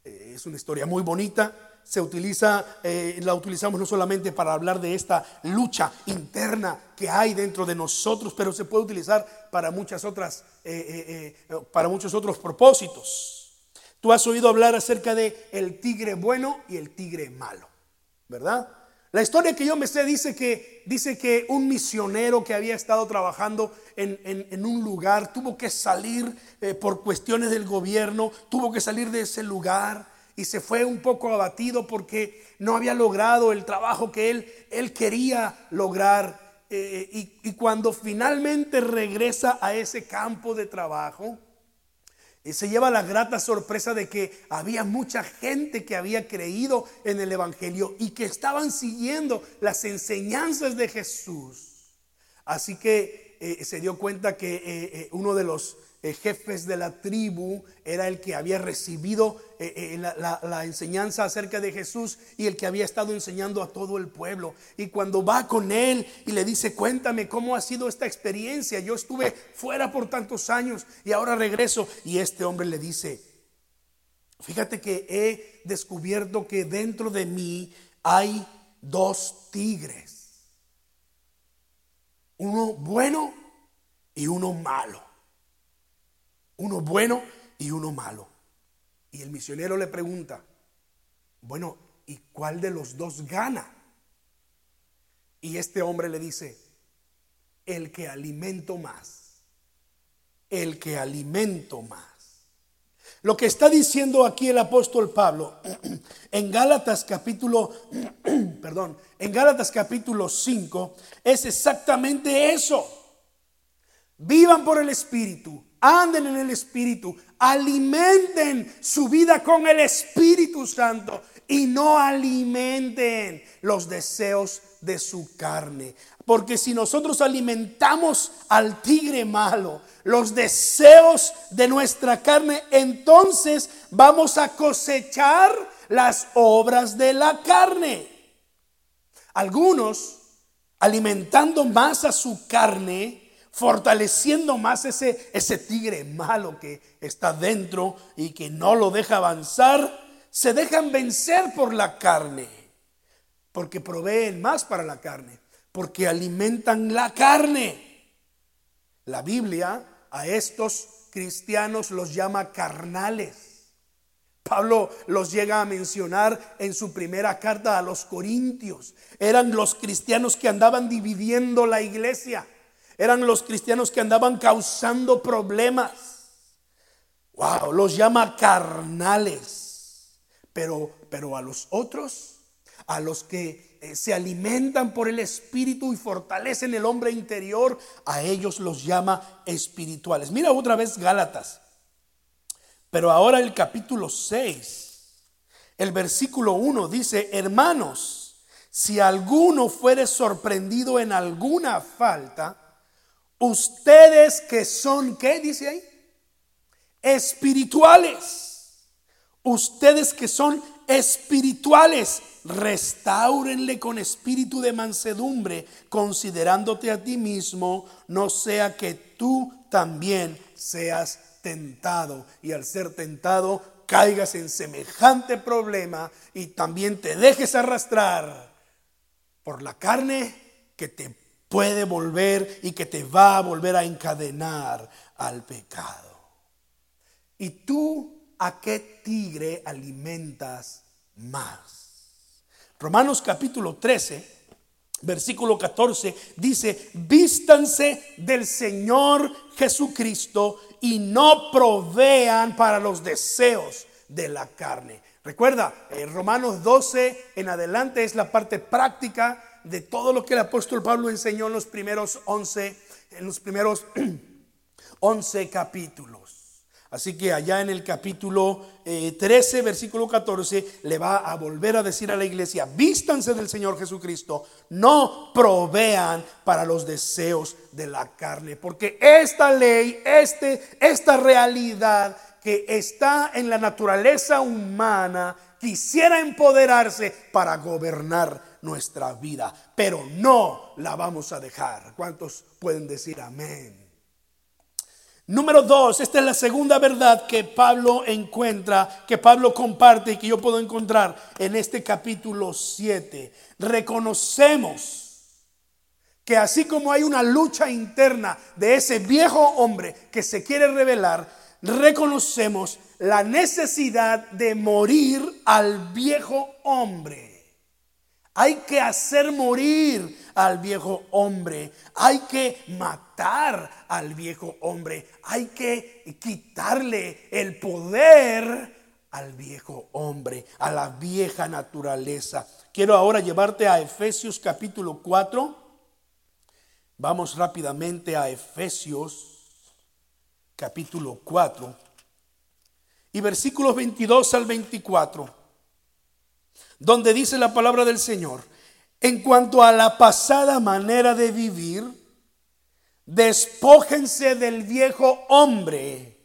eh, es una historia muy bonita se utiliza, eh, la utilizamos no solamente para hablar de esta lucha interna que hay dentro de nosotros, pero se puede utilizar para muchas otras, eh, eh, para muchos otros propósitos. Tú has oído hablar acerca de el tigre bueno y el tigre malo, ¿verdad? La historia que yo me sé dice que, dice que un misionero que había estado trabajando en, en un lugar tuvo que salir por cuestiones del gobierno, tuvo que salir de ese lugar y se fue un poco abatido porque no había logrado el trabajo que él, él quería lograr. Eh, y, cuando finalmente regresa a ese campo de trabajo, y eh, se lleva la grata sorpresa de que había mucha gente que había creído en el Evangelio y que estaban siguiendo las enseñanzas de Jesús. Así que eh, se dio cuenta que uno de los jefes de la tribu, era el que había recibido eh, eh, la, enseñanza acerca de Jesús y el que había estado enseñando a todo el pueblo. Y cuando va con él y le dice, cuéntame cómo ha sido esta experiencia, yo estuve fuera por tantos años y ahora regreso. Y este hombre le dice, fíjate que he descubierto que dentro de mí hay dos tigres, uno bueno y uno malo uno bueno y uno malo. Y el misionero le pregunta, bueno, ¿y cuál de los dos gana? Y este hombre le dice, el que alimento más, el que alimento más. Lo que está diciendo aquí el apóstol Pablo en Gálatas capítulo, perdón, en Gálatas capítulo 5 es exactamente eso. Vivan por el Espíritu, anden en el Espíritu, alimenten su vida con el Espíritu Santo y no alimenten los deseos de su carne. Porque si nosotros alimentamos al tigre malo, los deseos de nuestra carne, entonces vamos a cosechar las obras de la carne. Algunos, alimentando más a su carne, fortaleciendo más ese, ese tigre malo que está dentro y que no lo deja avanzar, se dejan vencer por la carne, porque proveen más para la carne porque alimentan la carne. La Biblia a estos cristianos los llama carnales. Pablo los llega a mencionar en su primera carta a los Corintios. Eran los cristianos que andaban dividiendo la iglesia. Eran los cristianos que andaban causando problemas. Wow, los llama carnales. Pero, pero a los otros, a los que eh, se alimentan por el Espíritu y fortalecen el hombre interior, a ellos los llama espirituales. Mira otra vez Gálatas. Pero ahora el capítulo 6, el versículo 1 dice, hermanos, si alguno fuere sorprendido en alguna falta, ustedes que son, ¿qué dice ahí? Espirituales. Ustedes que son espirituales restáurenle con espíritu de mansedumbre, considerándote a ti mismo, no sea que tú también seas tentado y al ser tentado caigas en semejante problema y también te dejes arrastrar por la carne que te puede volver y que te va a volver a encadenar al pecado. ¿Y tú a qué tigre alimentas más? Romanos capítulo 13, versículo 14, dice, vístanse del Señor Jesucristo y no provean para los deseos de la carne. Recuerda, en Romanos 12 en adelante es la parte práctica de todo lo que el apóstol Pablo enseñó en los primeros 11, en los primeros 11 capítulos. Así que allá en el capítulo 13, eh, versículo 14, le va a volver a decir a la iglesia, vístanse del Señor Jesucristo, no provean para los deseos de la carne, porque esta ley, este, esta realidad que está en la naturaleza humana, quisiera empoderarse para gobernar nuestra vida, pero no la vamos a dejar. ¿Cuántos pueden decir amén? Número dos, esta es la segunda verdad que Pablo encuentra, que Pablo comparte y que yo puedo encontrar en este capítulo 7. Reconocemos que así como hay una lucha interna de ese viejo hombre que se quiere revelar, reconocemos la necesidad de morir al viejo hombre. Hay que hacer morir al viejo hombre. Hay que matar al viejo hombre. Hay que quitarle el poder al viejo hombre, a la vieja naturaleza. Quiero ahora llevarte a Efesios capítulo 4. Vamos rápidamente a Efesios capítulo 4 y versículos 22 al 24 donde dice la palabra del Señor, en cuanto a la pasada manera de vivir, despójense del viejo hombre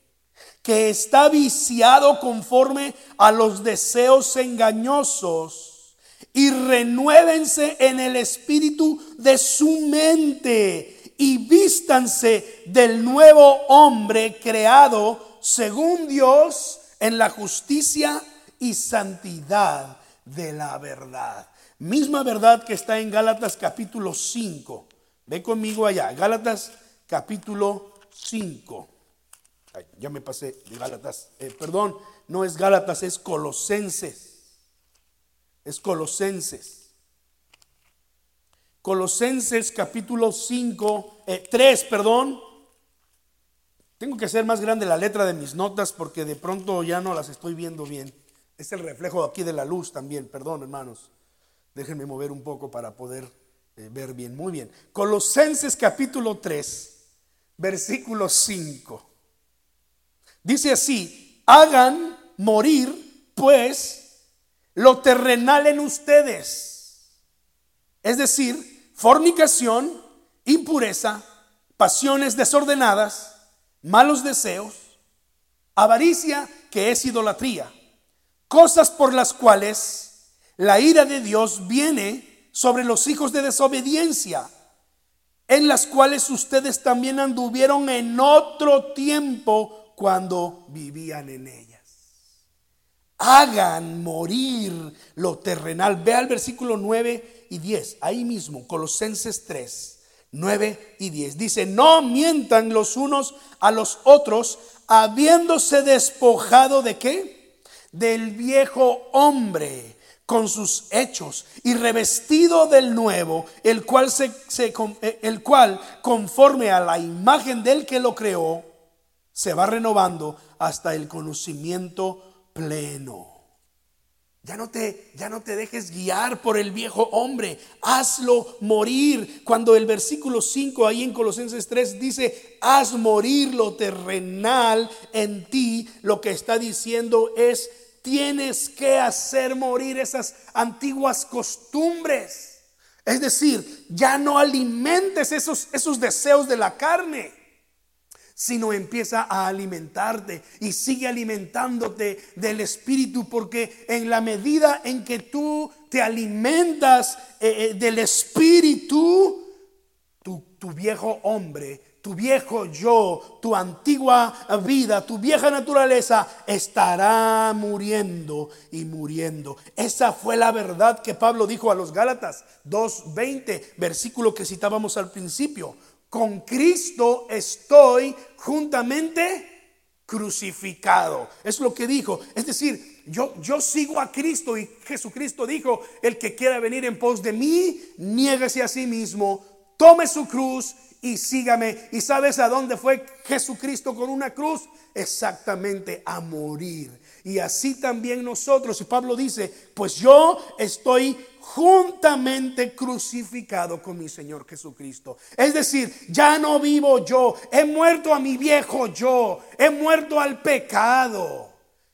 que está viciado conforme a los deseos engañosos y renuévense en el espíritu de su mente y vístanse del nuevo hombre creado según Dios en la justicia y santidad de la verdad. Misma verdad que está en Gálatas capítulo 5. Ve conmigo allá, Gálatas capítulo 5. ya me pasé de Gálatas. Eh, perdón, no es Gálatas, es Colosenses. Es Colosenses. Colosenses capítulo 5, 3, eh, perdón. Tengo que hacer más grande la letra de mis notas porque de pronto ya no las estoy viendo bien. Es el reflejo aquí de la luz también, perdón hermanos. Déjenme mover un poco para poder eh, ver bien. Muy bien. Colosenses capítulo 3, versículo 5. Dice así, hagan morir pues lo terrenal en ustedes. Es decir, fornicación, impureza, pasiones desordenadas malos deseos, avaricia, que es idolatría, cosas por las cuales la ira de Dios viene sobre los hijos de desobediencia, en las cuales ustedes también anduvieron en otro tiempo cuando vivían en ellas. Hagan morir lo terrenal. Ve al versículo 9 y 10, ahí mismo, Colosenses 3. 9 y 10. Dice, no mientan los unos a los otros, habiéndose despojado de qué? Del viejo hombre con sus hechos y revestido del nuevo, el cual, se, eh, el cual conforme a la imagen del que lo creó, se va renovando hasta el conocimiento pleno. Ya no, te, ya no te dejes guiar por el viejo hombre, hazlo morir. Cuando el versículo 5 ahí en Colosenses 3 dice, haz morir lo terrenal en ti, lo que está diciendo es, tienes que hacer morir esas antiguas costumbres. Es decir, ya no alimentes esos, esos deseos de la carne sino empieza a alimentarte y sigue alimentándote del Espíritu, porque en la medida en que tú te alimentas eh, eh, del Espíritu, tu, tu viejo hombre, tu viejo yo, tu antigua vida, tu vieja naturaleza estará muriendo y muriendo. Esa fue la verdad que Pablo dijo a los Gálatas 2.20, versículo que citábamos al principio con Cristo estoy juntamente crucificado. Es lo que dijo. Es decir, yo, yo sigo a Cristo y Jesucristo dijo, el que quiera venir en pos de mí, niéguese a sí mismo, tome su cruz y sígame. ¿Y sabes a dónde fue Jesucristo con una cruz? Exactamente a morir. Y así también nosotros. Y Pablo dice, pues yo estoy juntamente crucificado con mi Señor Jesucristo. Es decir, ya no vivo yo, he muerto a mi viejo yo, he muerto al pecado.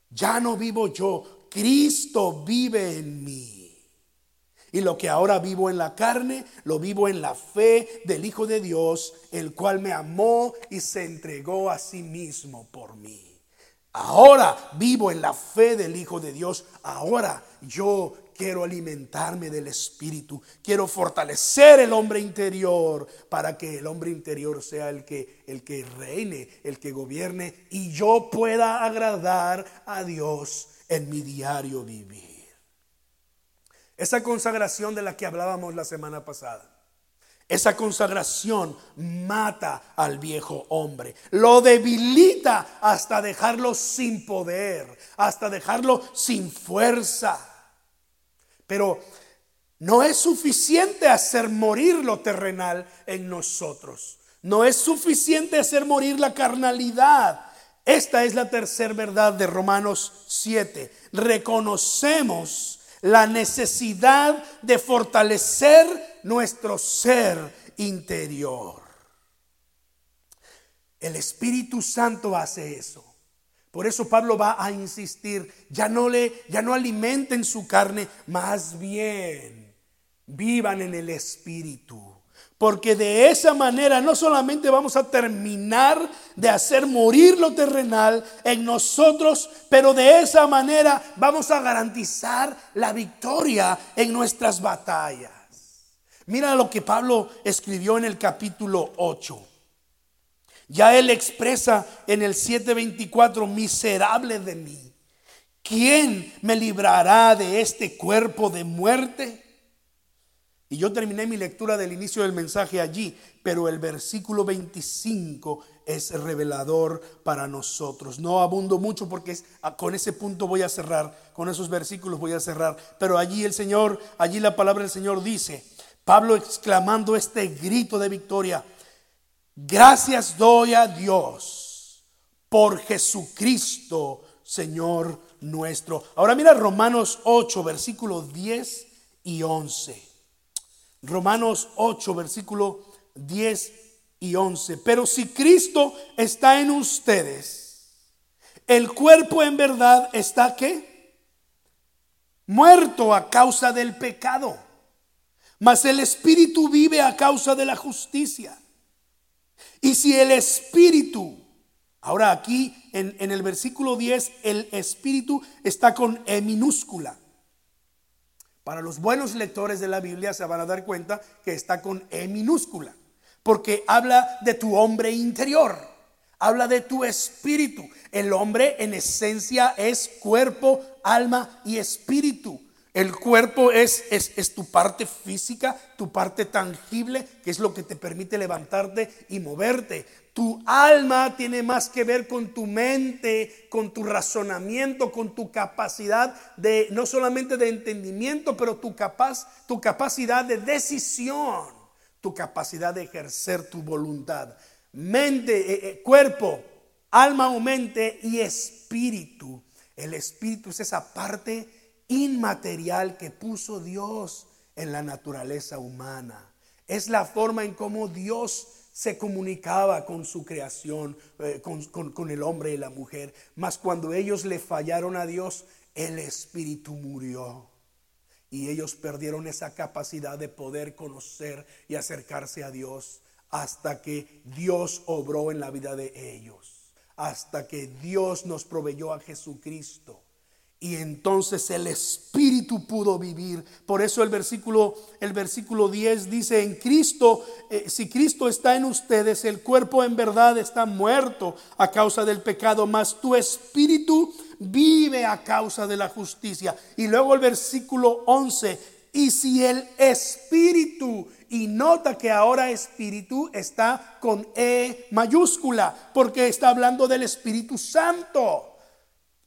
Ya no vivo yo, Cristo vive en mí. Y lo que ahora vivo en la carne, lo vivo en la fe del Hijo de Dios, el cual me amó y se entregó a sí mismo por mí. Ahora vivo en la fe del Hijo de Dios. Ahora yo quiero alimentarme del Espíritu, quiero fortalecer el hombre interior para que el hombre interior sea el que, el que reine, el que gobierne y yo pueda agradar a Dios en mi diario vivir. Esa consagración de la que hablábamos la semana pasada. Esa consagración mata al viejo hombre, lo debilita hasta dejarlo sin poder, hasta dejarlo sin fuerza. Pero no es suficiente hacer morir lo terrenal en nosotros. No es suficiente hacer morir la carnalidad. Esta es la tercera verdad de Romanos 7. Reconocemos la necesidad de fortalecer nuestro ser interior. El Espíritu Santo hace eso. Por eso Pablo va a insistir, ya no le ya no alimenten su carne, más bien vivan en el espíritu. Porque de esa manera no solamente vamos a terminar de hacer morir lo terrenal en nosotros, pero de esa manera vamos a garantizar la victoria en nuestras batallas. Mira lo que Pablo escribió en el capítulo 8. Ya él expresa en el 7:24, miserable de mí, ¿quién me librará de este cuerpo de muerte? Y yo terminé mi lectura del inicio del mensaje allí, pero el versículo 25 es revelador para nosotros. No abundo mucho porque ah, con ese punto voy a cerrar, con esos versículos voy a cerrar, pero allí el Señor, allí la palabra del Señor dice, Pablo exclamando este grito de victoria, Gracias doy a Dios por Jesucristo, Señor nuestro. Ahora mira Romanos 8, versículos 10 y 11. Romanos 8, versículo 10 y 11. Pero si Cristo está en ustedes, el cuerpo en verdad está qué? Muerto a causa del pecado, mas el espíritu vive a causa de la justicia. Y si el espíritu, ahora aquí en, en el versículo 10, el espíritu está con E minúscula. Para los buenos lectores de la Biblia se van a dar cuenta que está con E minúscula, porque habla de tu hombre interior, habla de tu espíritu. El hombre en esencia es cuerpo, alma y espíritu. El cuerpo es, es, tu parte física, tu parte tangible, que es lo que te permite levantarte y moverte. Tu alma tiene más que ver con tu mente, con tu razonamiento, con tu capacidad de, no solamente de entendimiento, pero tu, capaz, tu capacidad de decisión, tu capacidad de ejercer tu voluntad. Mente, eh, eh, cuerpo, alma o mente y espíritu. El espíritu es esa parte inmaterial que puso Dios en la naturaleza humana. Es la forma en cómo Dios se comunicaba con su creación, eh, con, con, con el hombre y la mujer. Mas cuando ellos le fallaron a Dios, el espíritu murió. Y ellos perdieron esa capacidad de poder conocer y acercarse a Dios hasta que Dios obró en la vida de ellos. Hasta que Dios nos proveyó a Jesucristo. Y entonces el espíritu pudo vivir. Por eso el versículo el versículo 10 dice, "En Cristo, eh, si Cristo está en ustedes, el cuerpo en verdad está muerto a causa del pecado, mas tu espíritu vive a causa de la justicia." Y luego el versículo 11, "Y si el espíritu y nota que ahora espíritu está con E mayúscula, porque está hablando del Espíritu Santo.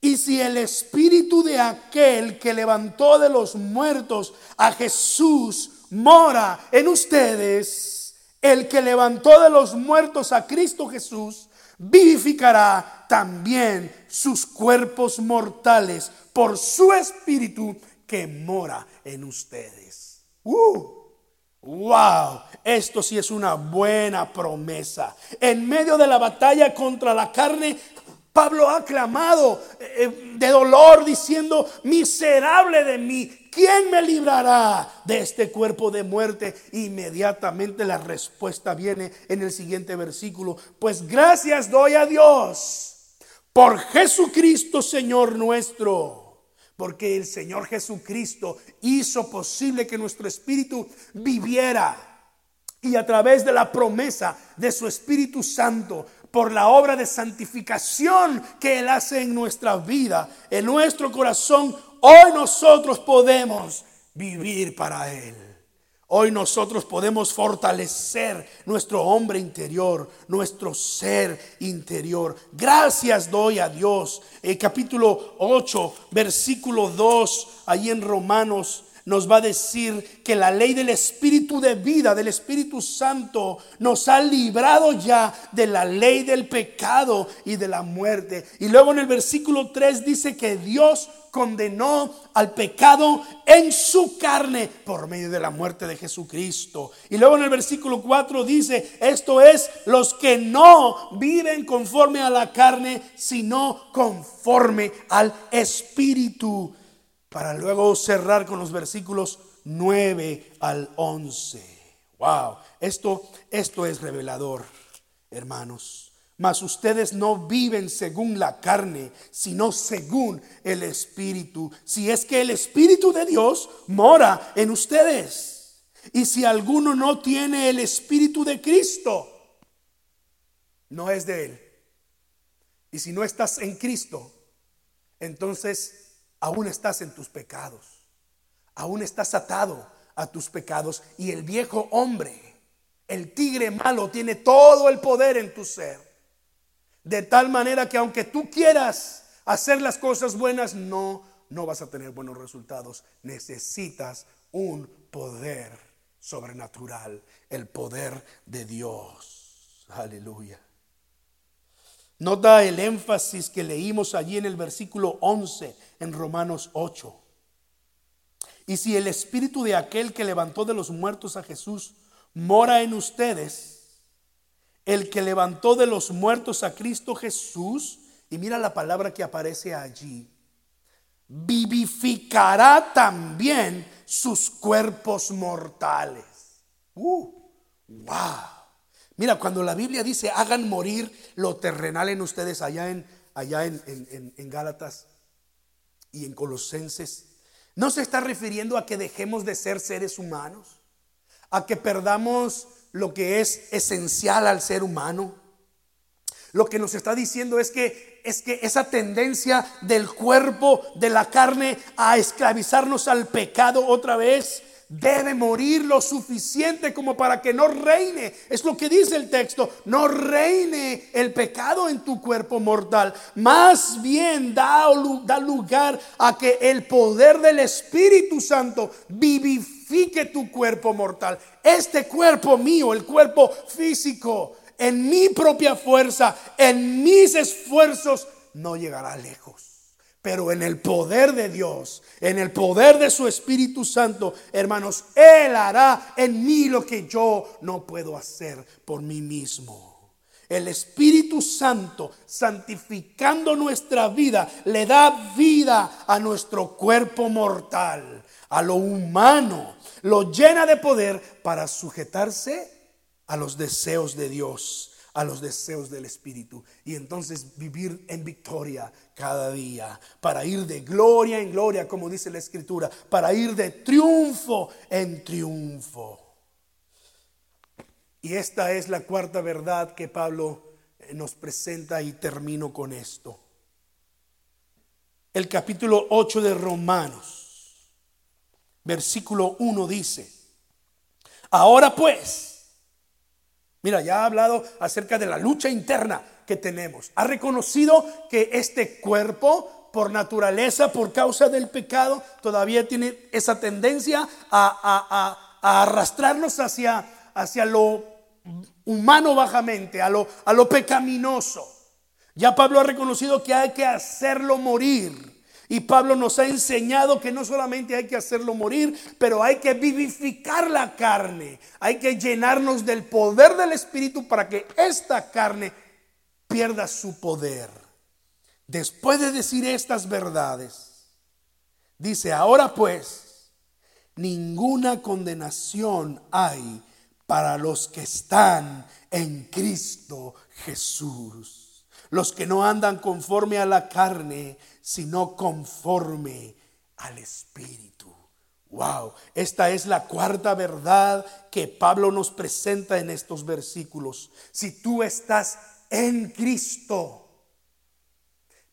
Y si el espíritu de aquel que levantó de los muertos a Jesús mora en ustedes, el que levantó de los muertos a Cristo Jesús, vivificará también sus cuerpos mortales por su espíritu que mora en ustedes. ¡Uh! ¡Wow! Esto sí es una buena promesa. En medio de la batalla contra la carne, Pablo ha clamado eh, de dolor diciendo, miserable de mí, ¿quién me librará de este cuerpo de muerte? Inmediatamente la respuesta viene en el siguiente versículo, pues gracias doy a Dios por Jesucristo Señor nuestro. Porque el Señor Jesucristo hizo posible que nuestro espíritu viviera. Y a través de la promesa de su Espíritu Santo, por la obra de santificación que Él hace en nuestra vida, en nuestro corazón, hoy nosotros podemos vivir para Él. Hoy nosotros podemos fortalecer nuestro hombre interior, nuestro ser interior. Gracias doy a Dios. El capítulo 8, versículo 2, ahí en Romanos nos va a decir que la ley del Espíritu de vida, del Espíritu Santo, nos ha librado ya de la ley del pecado y de la muerte. Y luego en el versículo 3 dice que Dios condenó al pecado en su carne por medio de la muerte de Jesucristo. Y luego en el versículo 4 dice, esto es los que no viven conforme a la carne, sino conforme al Espíritu para luego cerrar con los versículos 9 al 11. Wow, esto, esto es revelador, hermanos. Mas ustedes no viven según la carne, sino según el Espíritu. Si es que el Espíritu de Dios mora en ustedes. Y si alguno no tiene el Espíritu de Cristo, no es de Él. Y si no estás en Cristo, entonces aún estás en tus pecados, aún estás atado a tus pecados y el viejo hombre, el tigre malo, tiene todo el poder en tu ser. De tal manera que aunque tú quieras hacer las cosas buenas, no, no vas a tener buenos resultados. Necesitas un poder sobrenatural, el poder de Dios. Aleluya. Nota el énfasis que leímos allí en el versículo 11 en Romanos 8. Y si el espíritu de aquel que levantó de los muertos a Jesús mora en ustedes, el que levantó de los muertos a Cristo Jesús, y mira la palabra que aparece allí, vivificará también sus cuerpos mortales. Uh, wow. Mira, cuando la Biblia dice hagan morir lo terrenal en ustedes allá en, allá en, en Gálatas y en Colosenses, no se está refiriendo a que dejemos de ser seres humanos, a que perdamos lo que es esencial al ser humano. Lo que nos está diciendo es que es que esa tendencia del cuerpo, de la carne a esclavizarnos al pecado otra vez, debe morir lo suficiente como para que no reine. Es lo que dice el texto, no reine el pecado en tu cuerpo mortal. Más bien da, lugar a que el poder del Espíritu Santo vivifique tu cuerpo mortal. Este cuerpo mío, el cuerpo físico, en mi propia fuerza, en mis esfuerzos, no llegará lejos. Pero en el poder de Dios, en el poder de su Espíritu Santo, hermanos, Él hará en mí lo que yo no puedo hacer por mí mismo. El Espíritu Santo, santificando nuestra vida, le da vida a nuestro cuerpo mortal, a lo humano, lo llena de poder para sujetarse a los deseos de Dios a los deseos del Espíritu y entonces vivir en victoria cada día, para ir de gloria en gloria, como dice la Escritura, para ir de triunfo en triunfo. Y esta es la cuarta verdad que Pablo eh, nos presenta y termino con esto. El capítulo 8 de Romanos, versículo 1 dice, ahora pues, Mira, ya ha hablado acerca de la lucha interna que tenemos. Ha reconocido que este cuerpo, por naturaleza, por causa del pecado, todavía tiene esa tendencia a, arrastrarnos hacia, lo humano bajamente, a lo pecaminoso. Ya Pablo ha reconocido que hay que hacerlo morir. Y Pablo nos ha enseñado que no solamente hay que hacerlo morir, pero hay que vivificar la carne. Hay que llenarnos del poder del Espíritu para que esta carne pierda su poder. Después de decir estas verdades, dice, ahora pues, ninguna condenación hay para los que están en Cristo Jesús. Los que no andan conforme a la carne, sino conforme al Espíritu. Wow, esta es la cuarta verdad que Pablo nos presenta en estos versículos. Si tú estás en Cristo,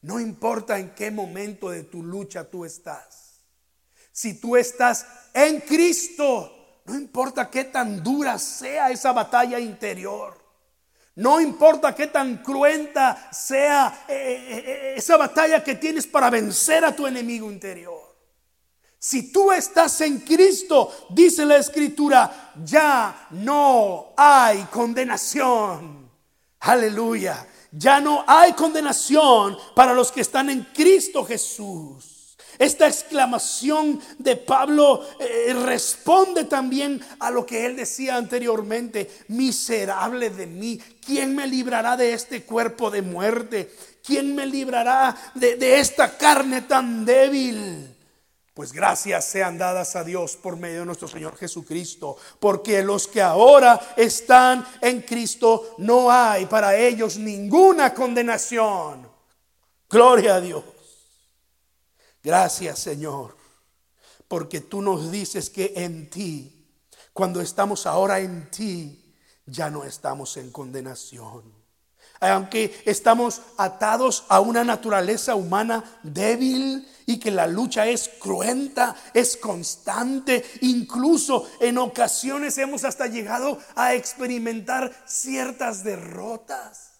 no importa en qué momento de tu lucha tú estás. Si tú estás en Cristo, no importa qué tan dura sea esa batalla interior. No importa qué tan cruenta sea eh, eh, eh, esa batalla que tienes para vencer a tu enemigo interior. Si tú estás en Cristo, dice la escritura, ya no hay condenación. Aleluya. Ya no hay condenación para los que están en Cristo Jesús. Esta exclamación de Pablo eh, responde también a lo que él decía anteriormente, miserable de mí, ¿quién me librará de este cuerpo de muerte? ¿Quién me librará de, de esta carne tan débil? Pues gracias sean dadas a Dios por medio de nuestro Señor Jesucristo, porque los que ahora están en Cristo no hay para ellos ninguna condenación. Gloria a Dios. Gracias Señor, porque tú nos dices que en ti, cuando estamos ahora en ti, ya no estamos en condenación. Aunque estamos atados a una naturaleza humana débil y que la lucha es cruenta, es constante, incluso en ocasiones hemos hasta llegado a experimentar ciertas derrotas.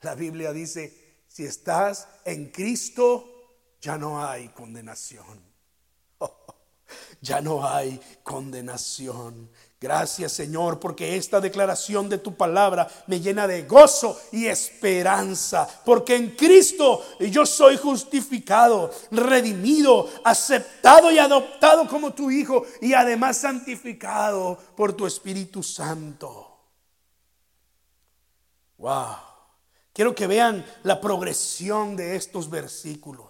La Biblia dice, si estás en Cristo, ya no hay condenación. ya no hay condenación. Gracias Señor, porque esta declaración de tu palabra me llena de gozo y esperanza, porque en Cristo yo soy justificado, redimido, aceptado y adoptado como tu Hijo y además santificado por tu Espíritu Santo. Wow. Quiero que vean la progresión de estos versículos.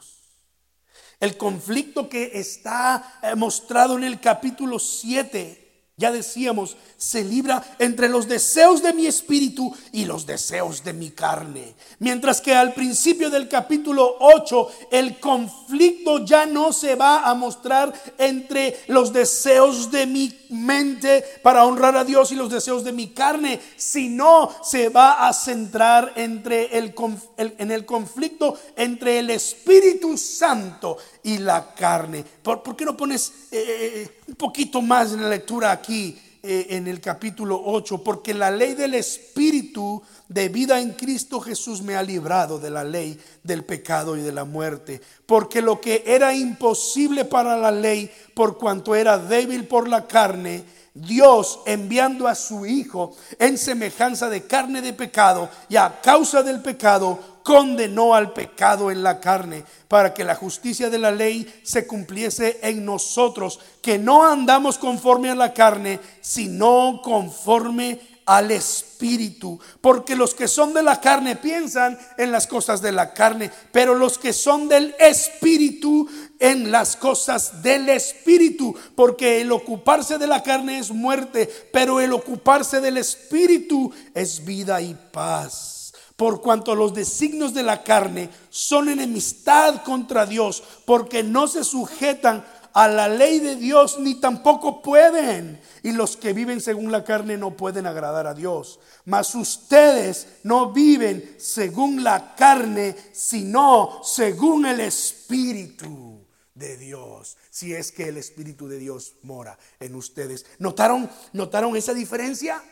El conflicto que está eh, mostrado en el capítulo 7 ya decíamos, se libra entre los deseos de mi espíritu y los deseos de mi carne. Mientras que al principio del capítulo 8 el conflicto ya no se va a mostrar entre los deseos de mi mente para honrar a Dios y los deseos de mi carne, sino se va a centrar entre el, en el conflicto entre el Espíritu Santo y la carne. ¿Por, qué no pones eh, eh, un poquito más en la lectura aquí eh, en el capítulo 8? Porque la ley del Espíritu de vida en Cristo Jesús me ha librado de la ley del pecado y de la muerte. Porque lo que era imposible para la ley, por cuanto era débil por la carne, Dios enviando a su Hijo en semejanza de carne de pecado y a causa del pecado condenó al pecado en la carne para que la justicia de la ley se cumpliese en nosotros, que no andamos conforme a la carne, sino conforme al Espíritu. Porque los que son de la carne piensan en las cosas de la carne, pero los que son del Espíritu en las cosas del Espíritu. Porque el ocuparse de la carne es muerte, pero el ocuparse del Espíritu es vida y paz por cuanto los designios de la carne son enemistad contra Dios, porque no se sujetan a la ley de Dios ni tampoco pueden. Y los que viven según la carne no pueden agradar a Dios. Mas ustedes no viven según la carne, sino según el Espíritu de Dios. Si es que el Espíritu de Dios mora en ustedes. ¿Notaron, notaron esa diferencia?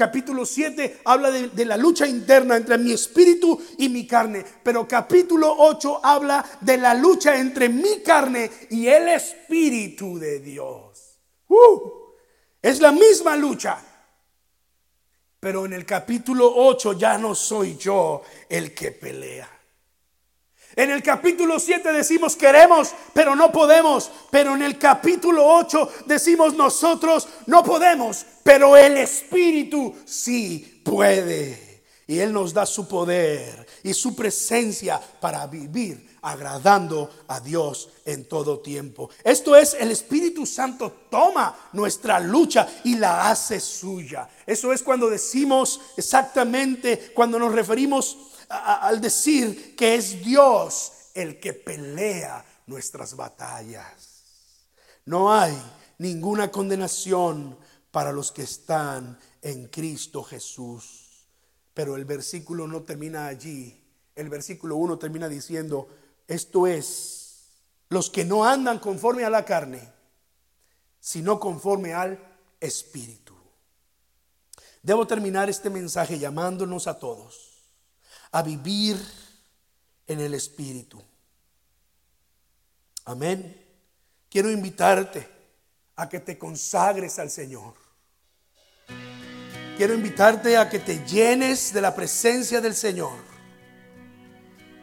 Capítulo 7 habla de, la lucha interna entre mi espíritu y mi carne. Pero capítulo 8 habla de la lucha entre mi carne y el espíritu de Dios. Uh, es la misma lucha. Pero en el capítulo 8 ya no soy yo el que pelea. En el capítulo 7 decimos queremos, pero no podemos. Pero en el capítulo 8 decimos nosotros no podemos, pero el Espíritu sí puede. Y Él nos da su poder y su presencia para vivir agradando a Dios en todo tiempo. Esto es, el Espíritu Santo toma nuestra lucha y la hace suya. Eso es cuando decimos exactamente, cuando nos referimos al decir que es Dios el que pelea nuestras batallas. No hay ninguna condenación para los que están en Cristo Jesús. Pero el versículo no termina allí. El versículo 1 termina diciendo, esto es, los que no andan conforme a la carne, sino conforme al Espíritu. Debo terminar este mensaje llamándonos a todos a vivir en el Espíritu. Amén. Quiero invitarte a que te consagres al Señor. Quiero invitarte a que te llenes de la presencia del Señor.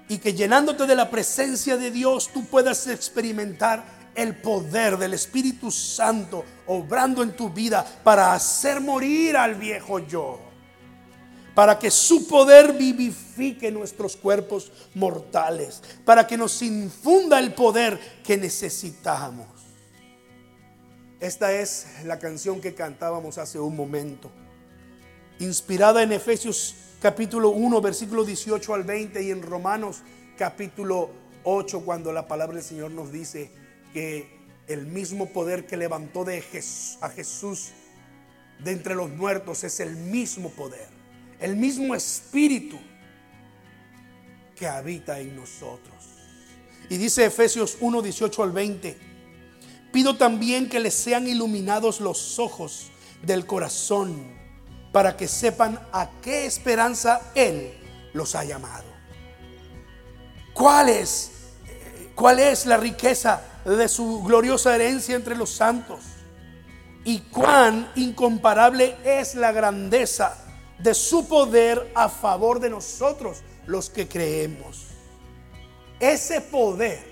Y que llenándote de la presencia de Dios tú puedas experimentar el poder del Espíritu Santo obrando en tu vida para hacer morir al viejo yo para que su poder vivifique nuestros cuerpos mortales, para que nos infunda el poder que necesitamos. Esta es la canción que cantábamos hace un momento, inspirada en Efesios capítulo 1, versículo 18 al 20 y en Romanos capítulo 8, cuando la palabra del Señor nos dice que el mismo poder que levantó de a Jesús de entre los muertos es el mismo poder el mismo espíritu que habita en nosotros. Y dice Efesios 1, 18 al 20, pido también que les sean iluminados los ojos del corazón para que sepan a qué esperanza Él los ha llamado. ¿Cuál es, cuál es la riqueza de su gloriosa herencia entre los santos. Y cuán incomparable es la grandeza de su poder a favor de nosotros, los que creemos. Ese poder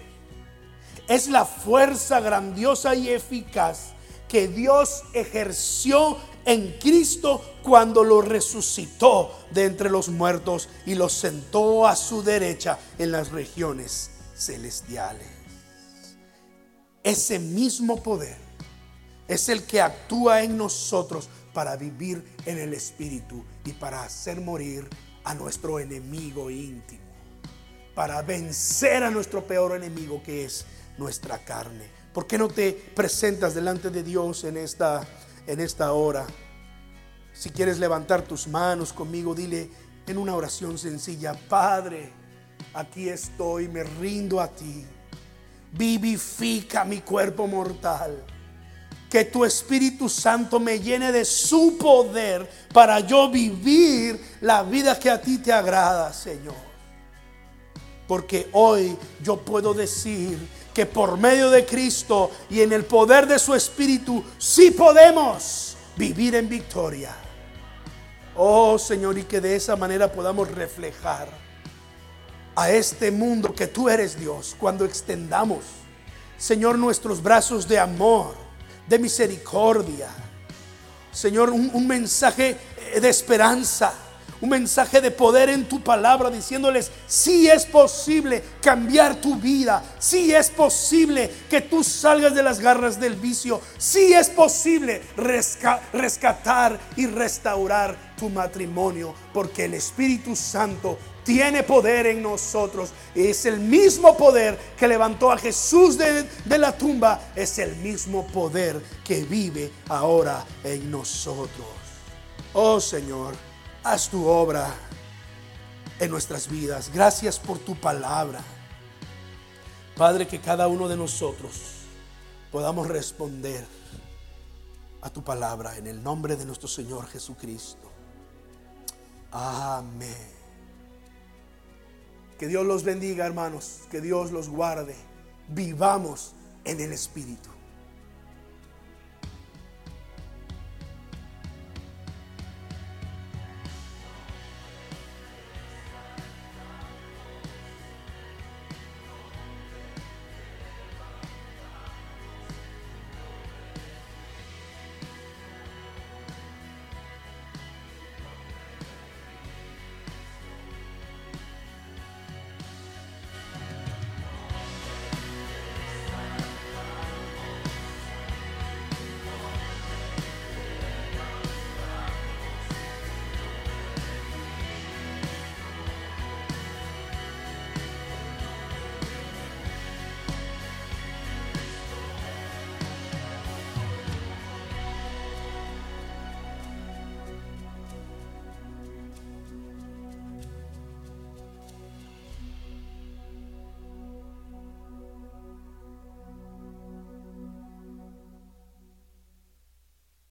es la fuerza grandiosa y eficaz que Dios ejerció en Cristo cuando lo resucitó de entre los muertos y lo sentó a su derecha en las regiones celestiales. Ese mismo poder es el que actúa en nosotros para vivir en el Espíritu y para hacer morir a nuestro enemigo íntimo, para vencer a nuestro peor enemigo que es nuestra carne. ¿Por qué no te presentas delante de Dios en esta en esta hora. Si quieres levantar tus manos conmigo, dile en una oración sencilla, Padre, aquí estoy, me rindo a ti. Vivifica mi cuerpo mortal. Que tu Espíritu Santo me llene de su poder para yo vivir la vida que a ti te agrada, Señor. Porque hoy yo puedo decir que por medio de Cristo y en el poder de su Espíritu, sí podemos vivir en victoria. Oh Señor, y que de esa manera podamos reflejar a este mundo que tú eres Dios cuando extendamos, Señor, nuestros brazos de amor, de misericordia. Señor, un, mensaje de esperanza un mensaje de poder en tu palabra diciéndoles, si es posible cambiar tu vida, si es posible que tú salgas de las garras del vicio, si es posible rescatar y restaurar tu matrimonio, porque el Espíritu Santo tiene poder en nosotros. Es el mismo poder que levantó a Jesús de, de, la tumba. Es el mismo poder que vive ahora en nosotros. Oh Señor haz tu obra en nuestras vidas. Gracias por tu palabra. Padre, que cada uno de nosotros podamos responder a tu palabra en el nombre de nuestro Señor Jesucristo. Amén. Que Dios los bendiga, hermanos. Que Dios los guarde. Vivamos en el Espíritu.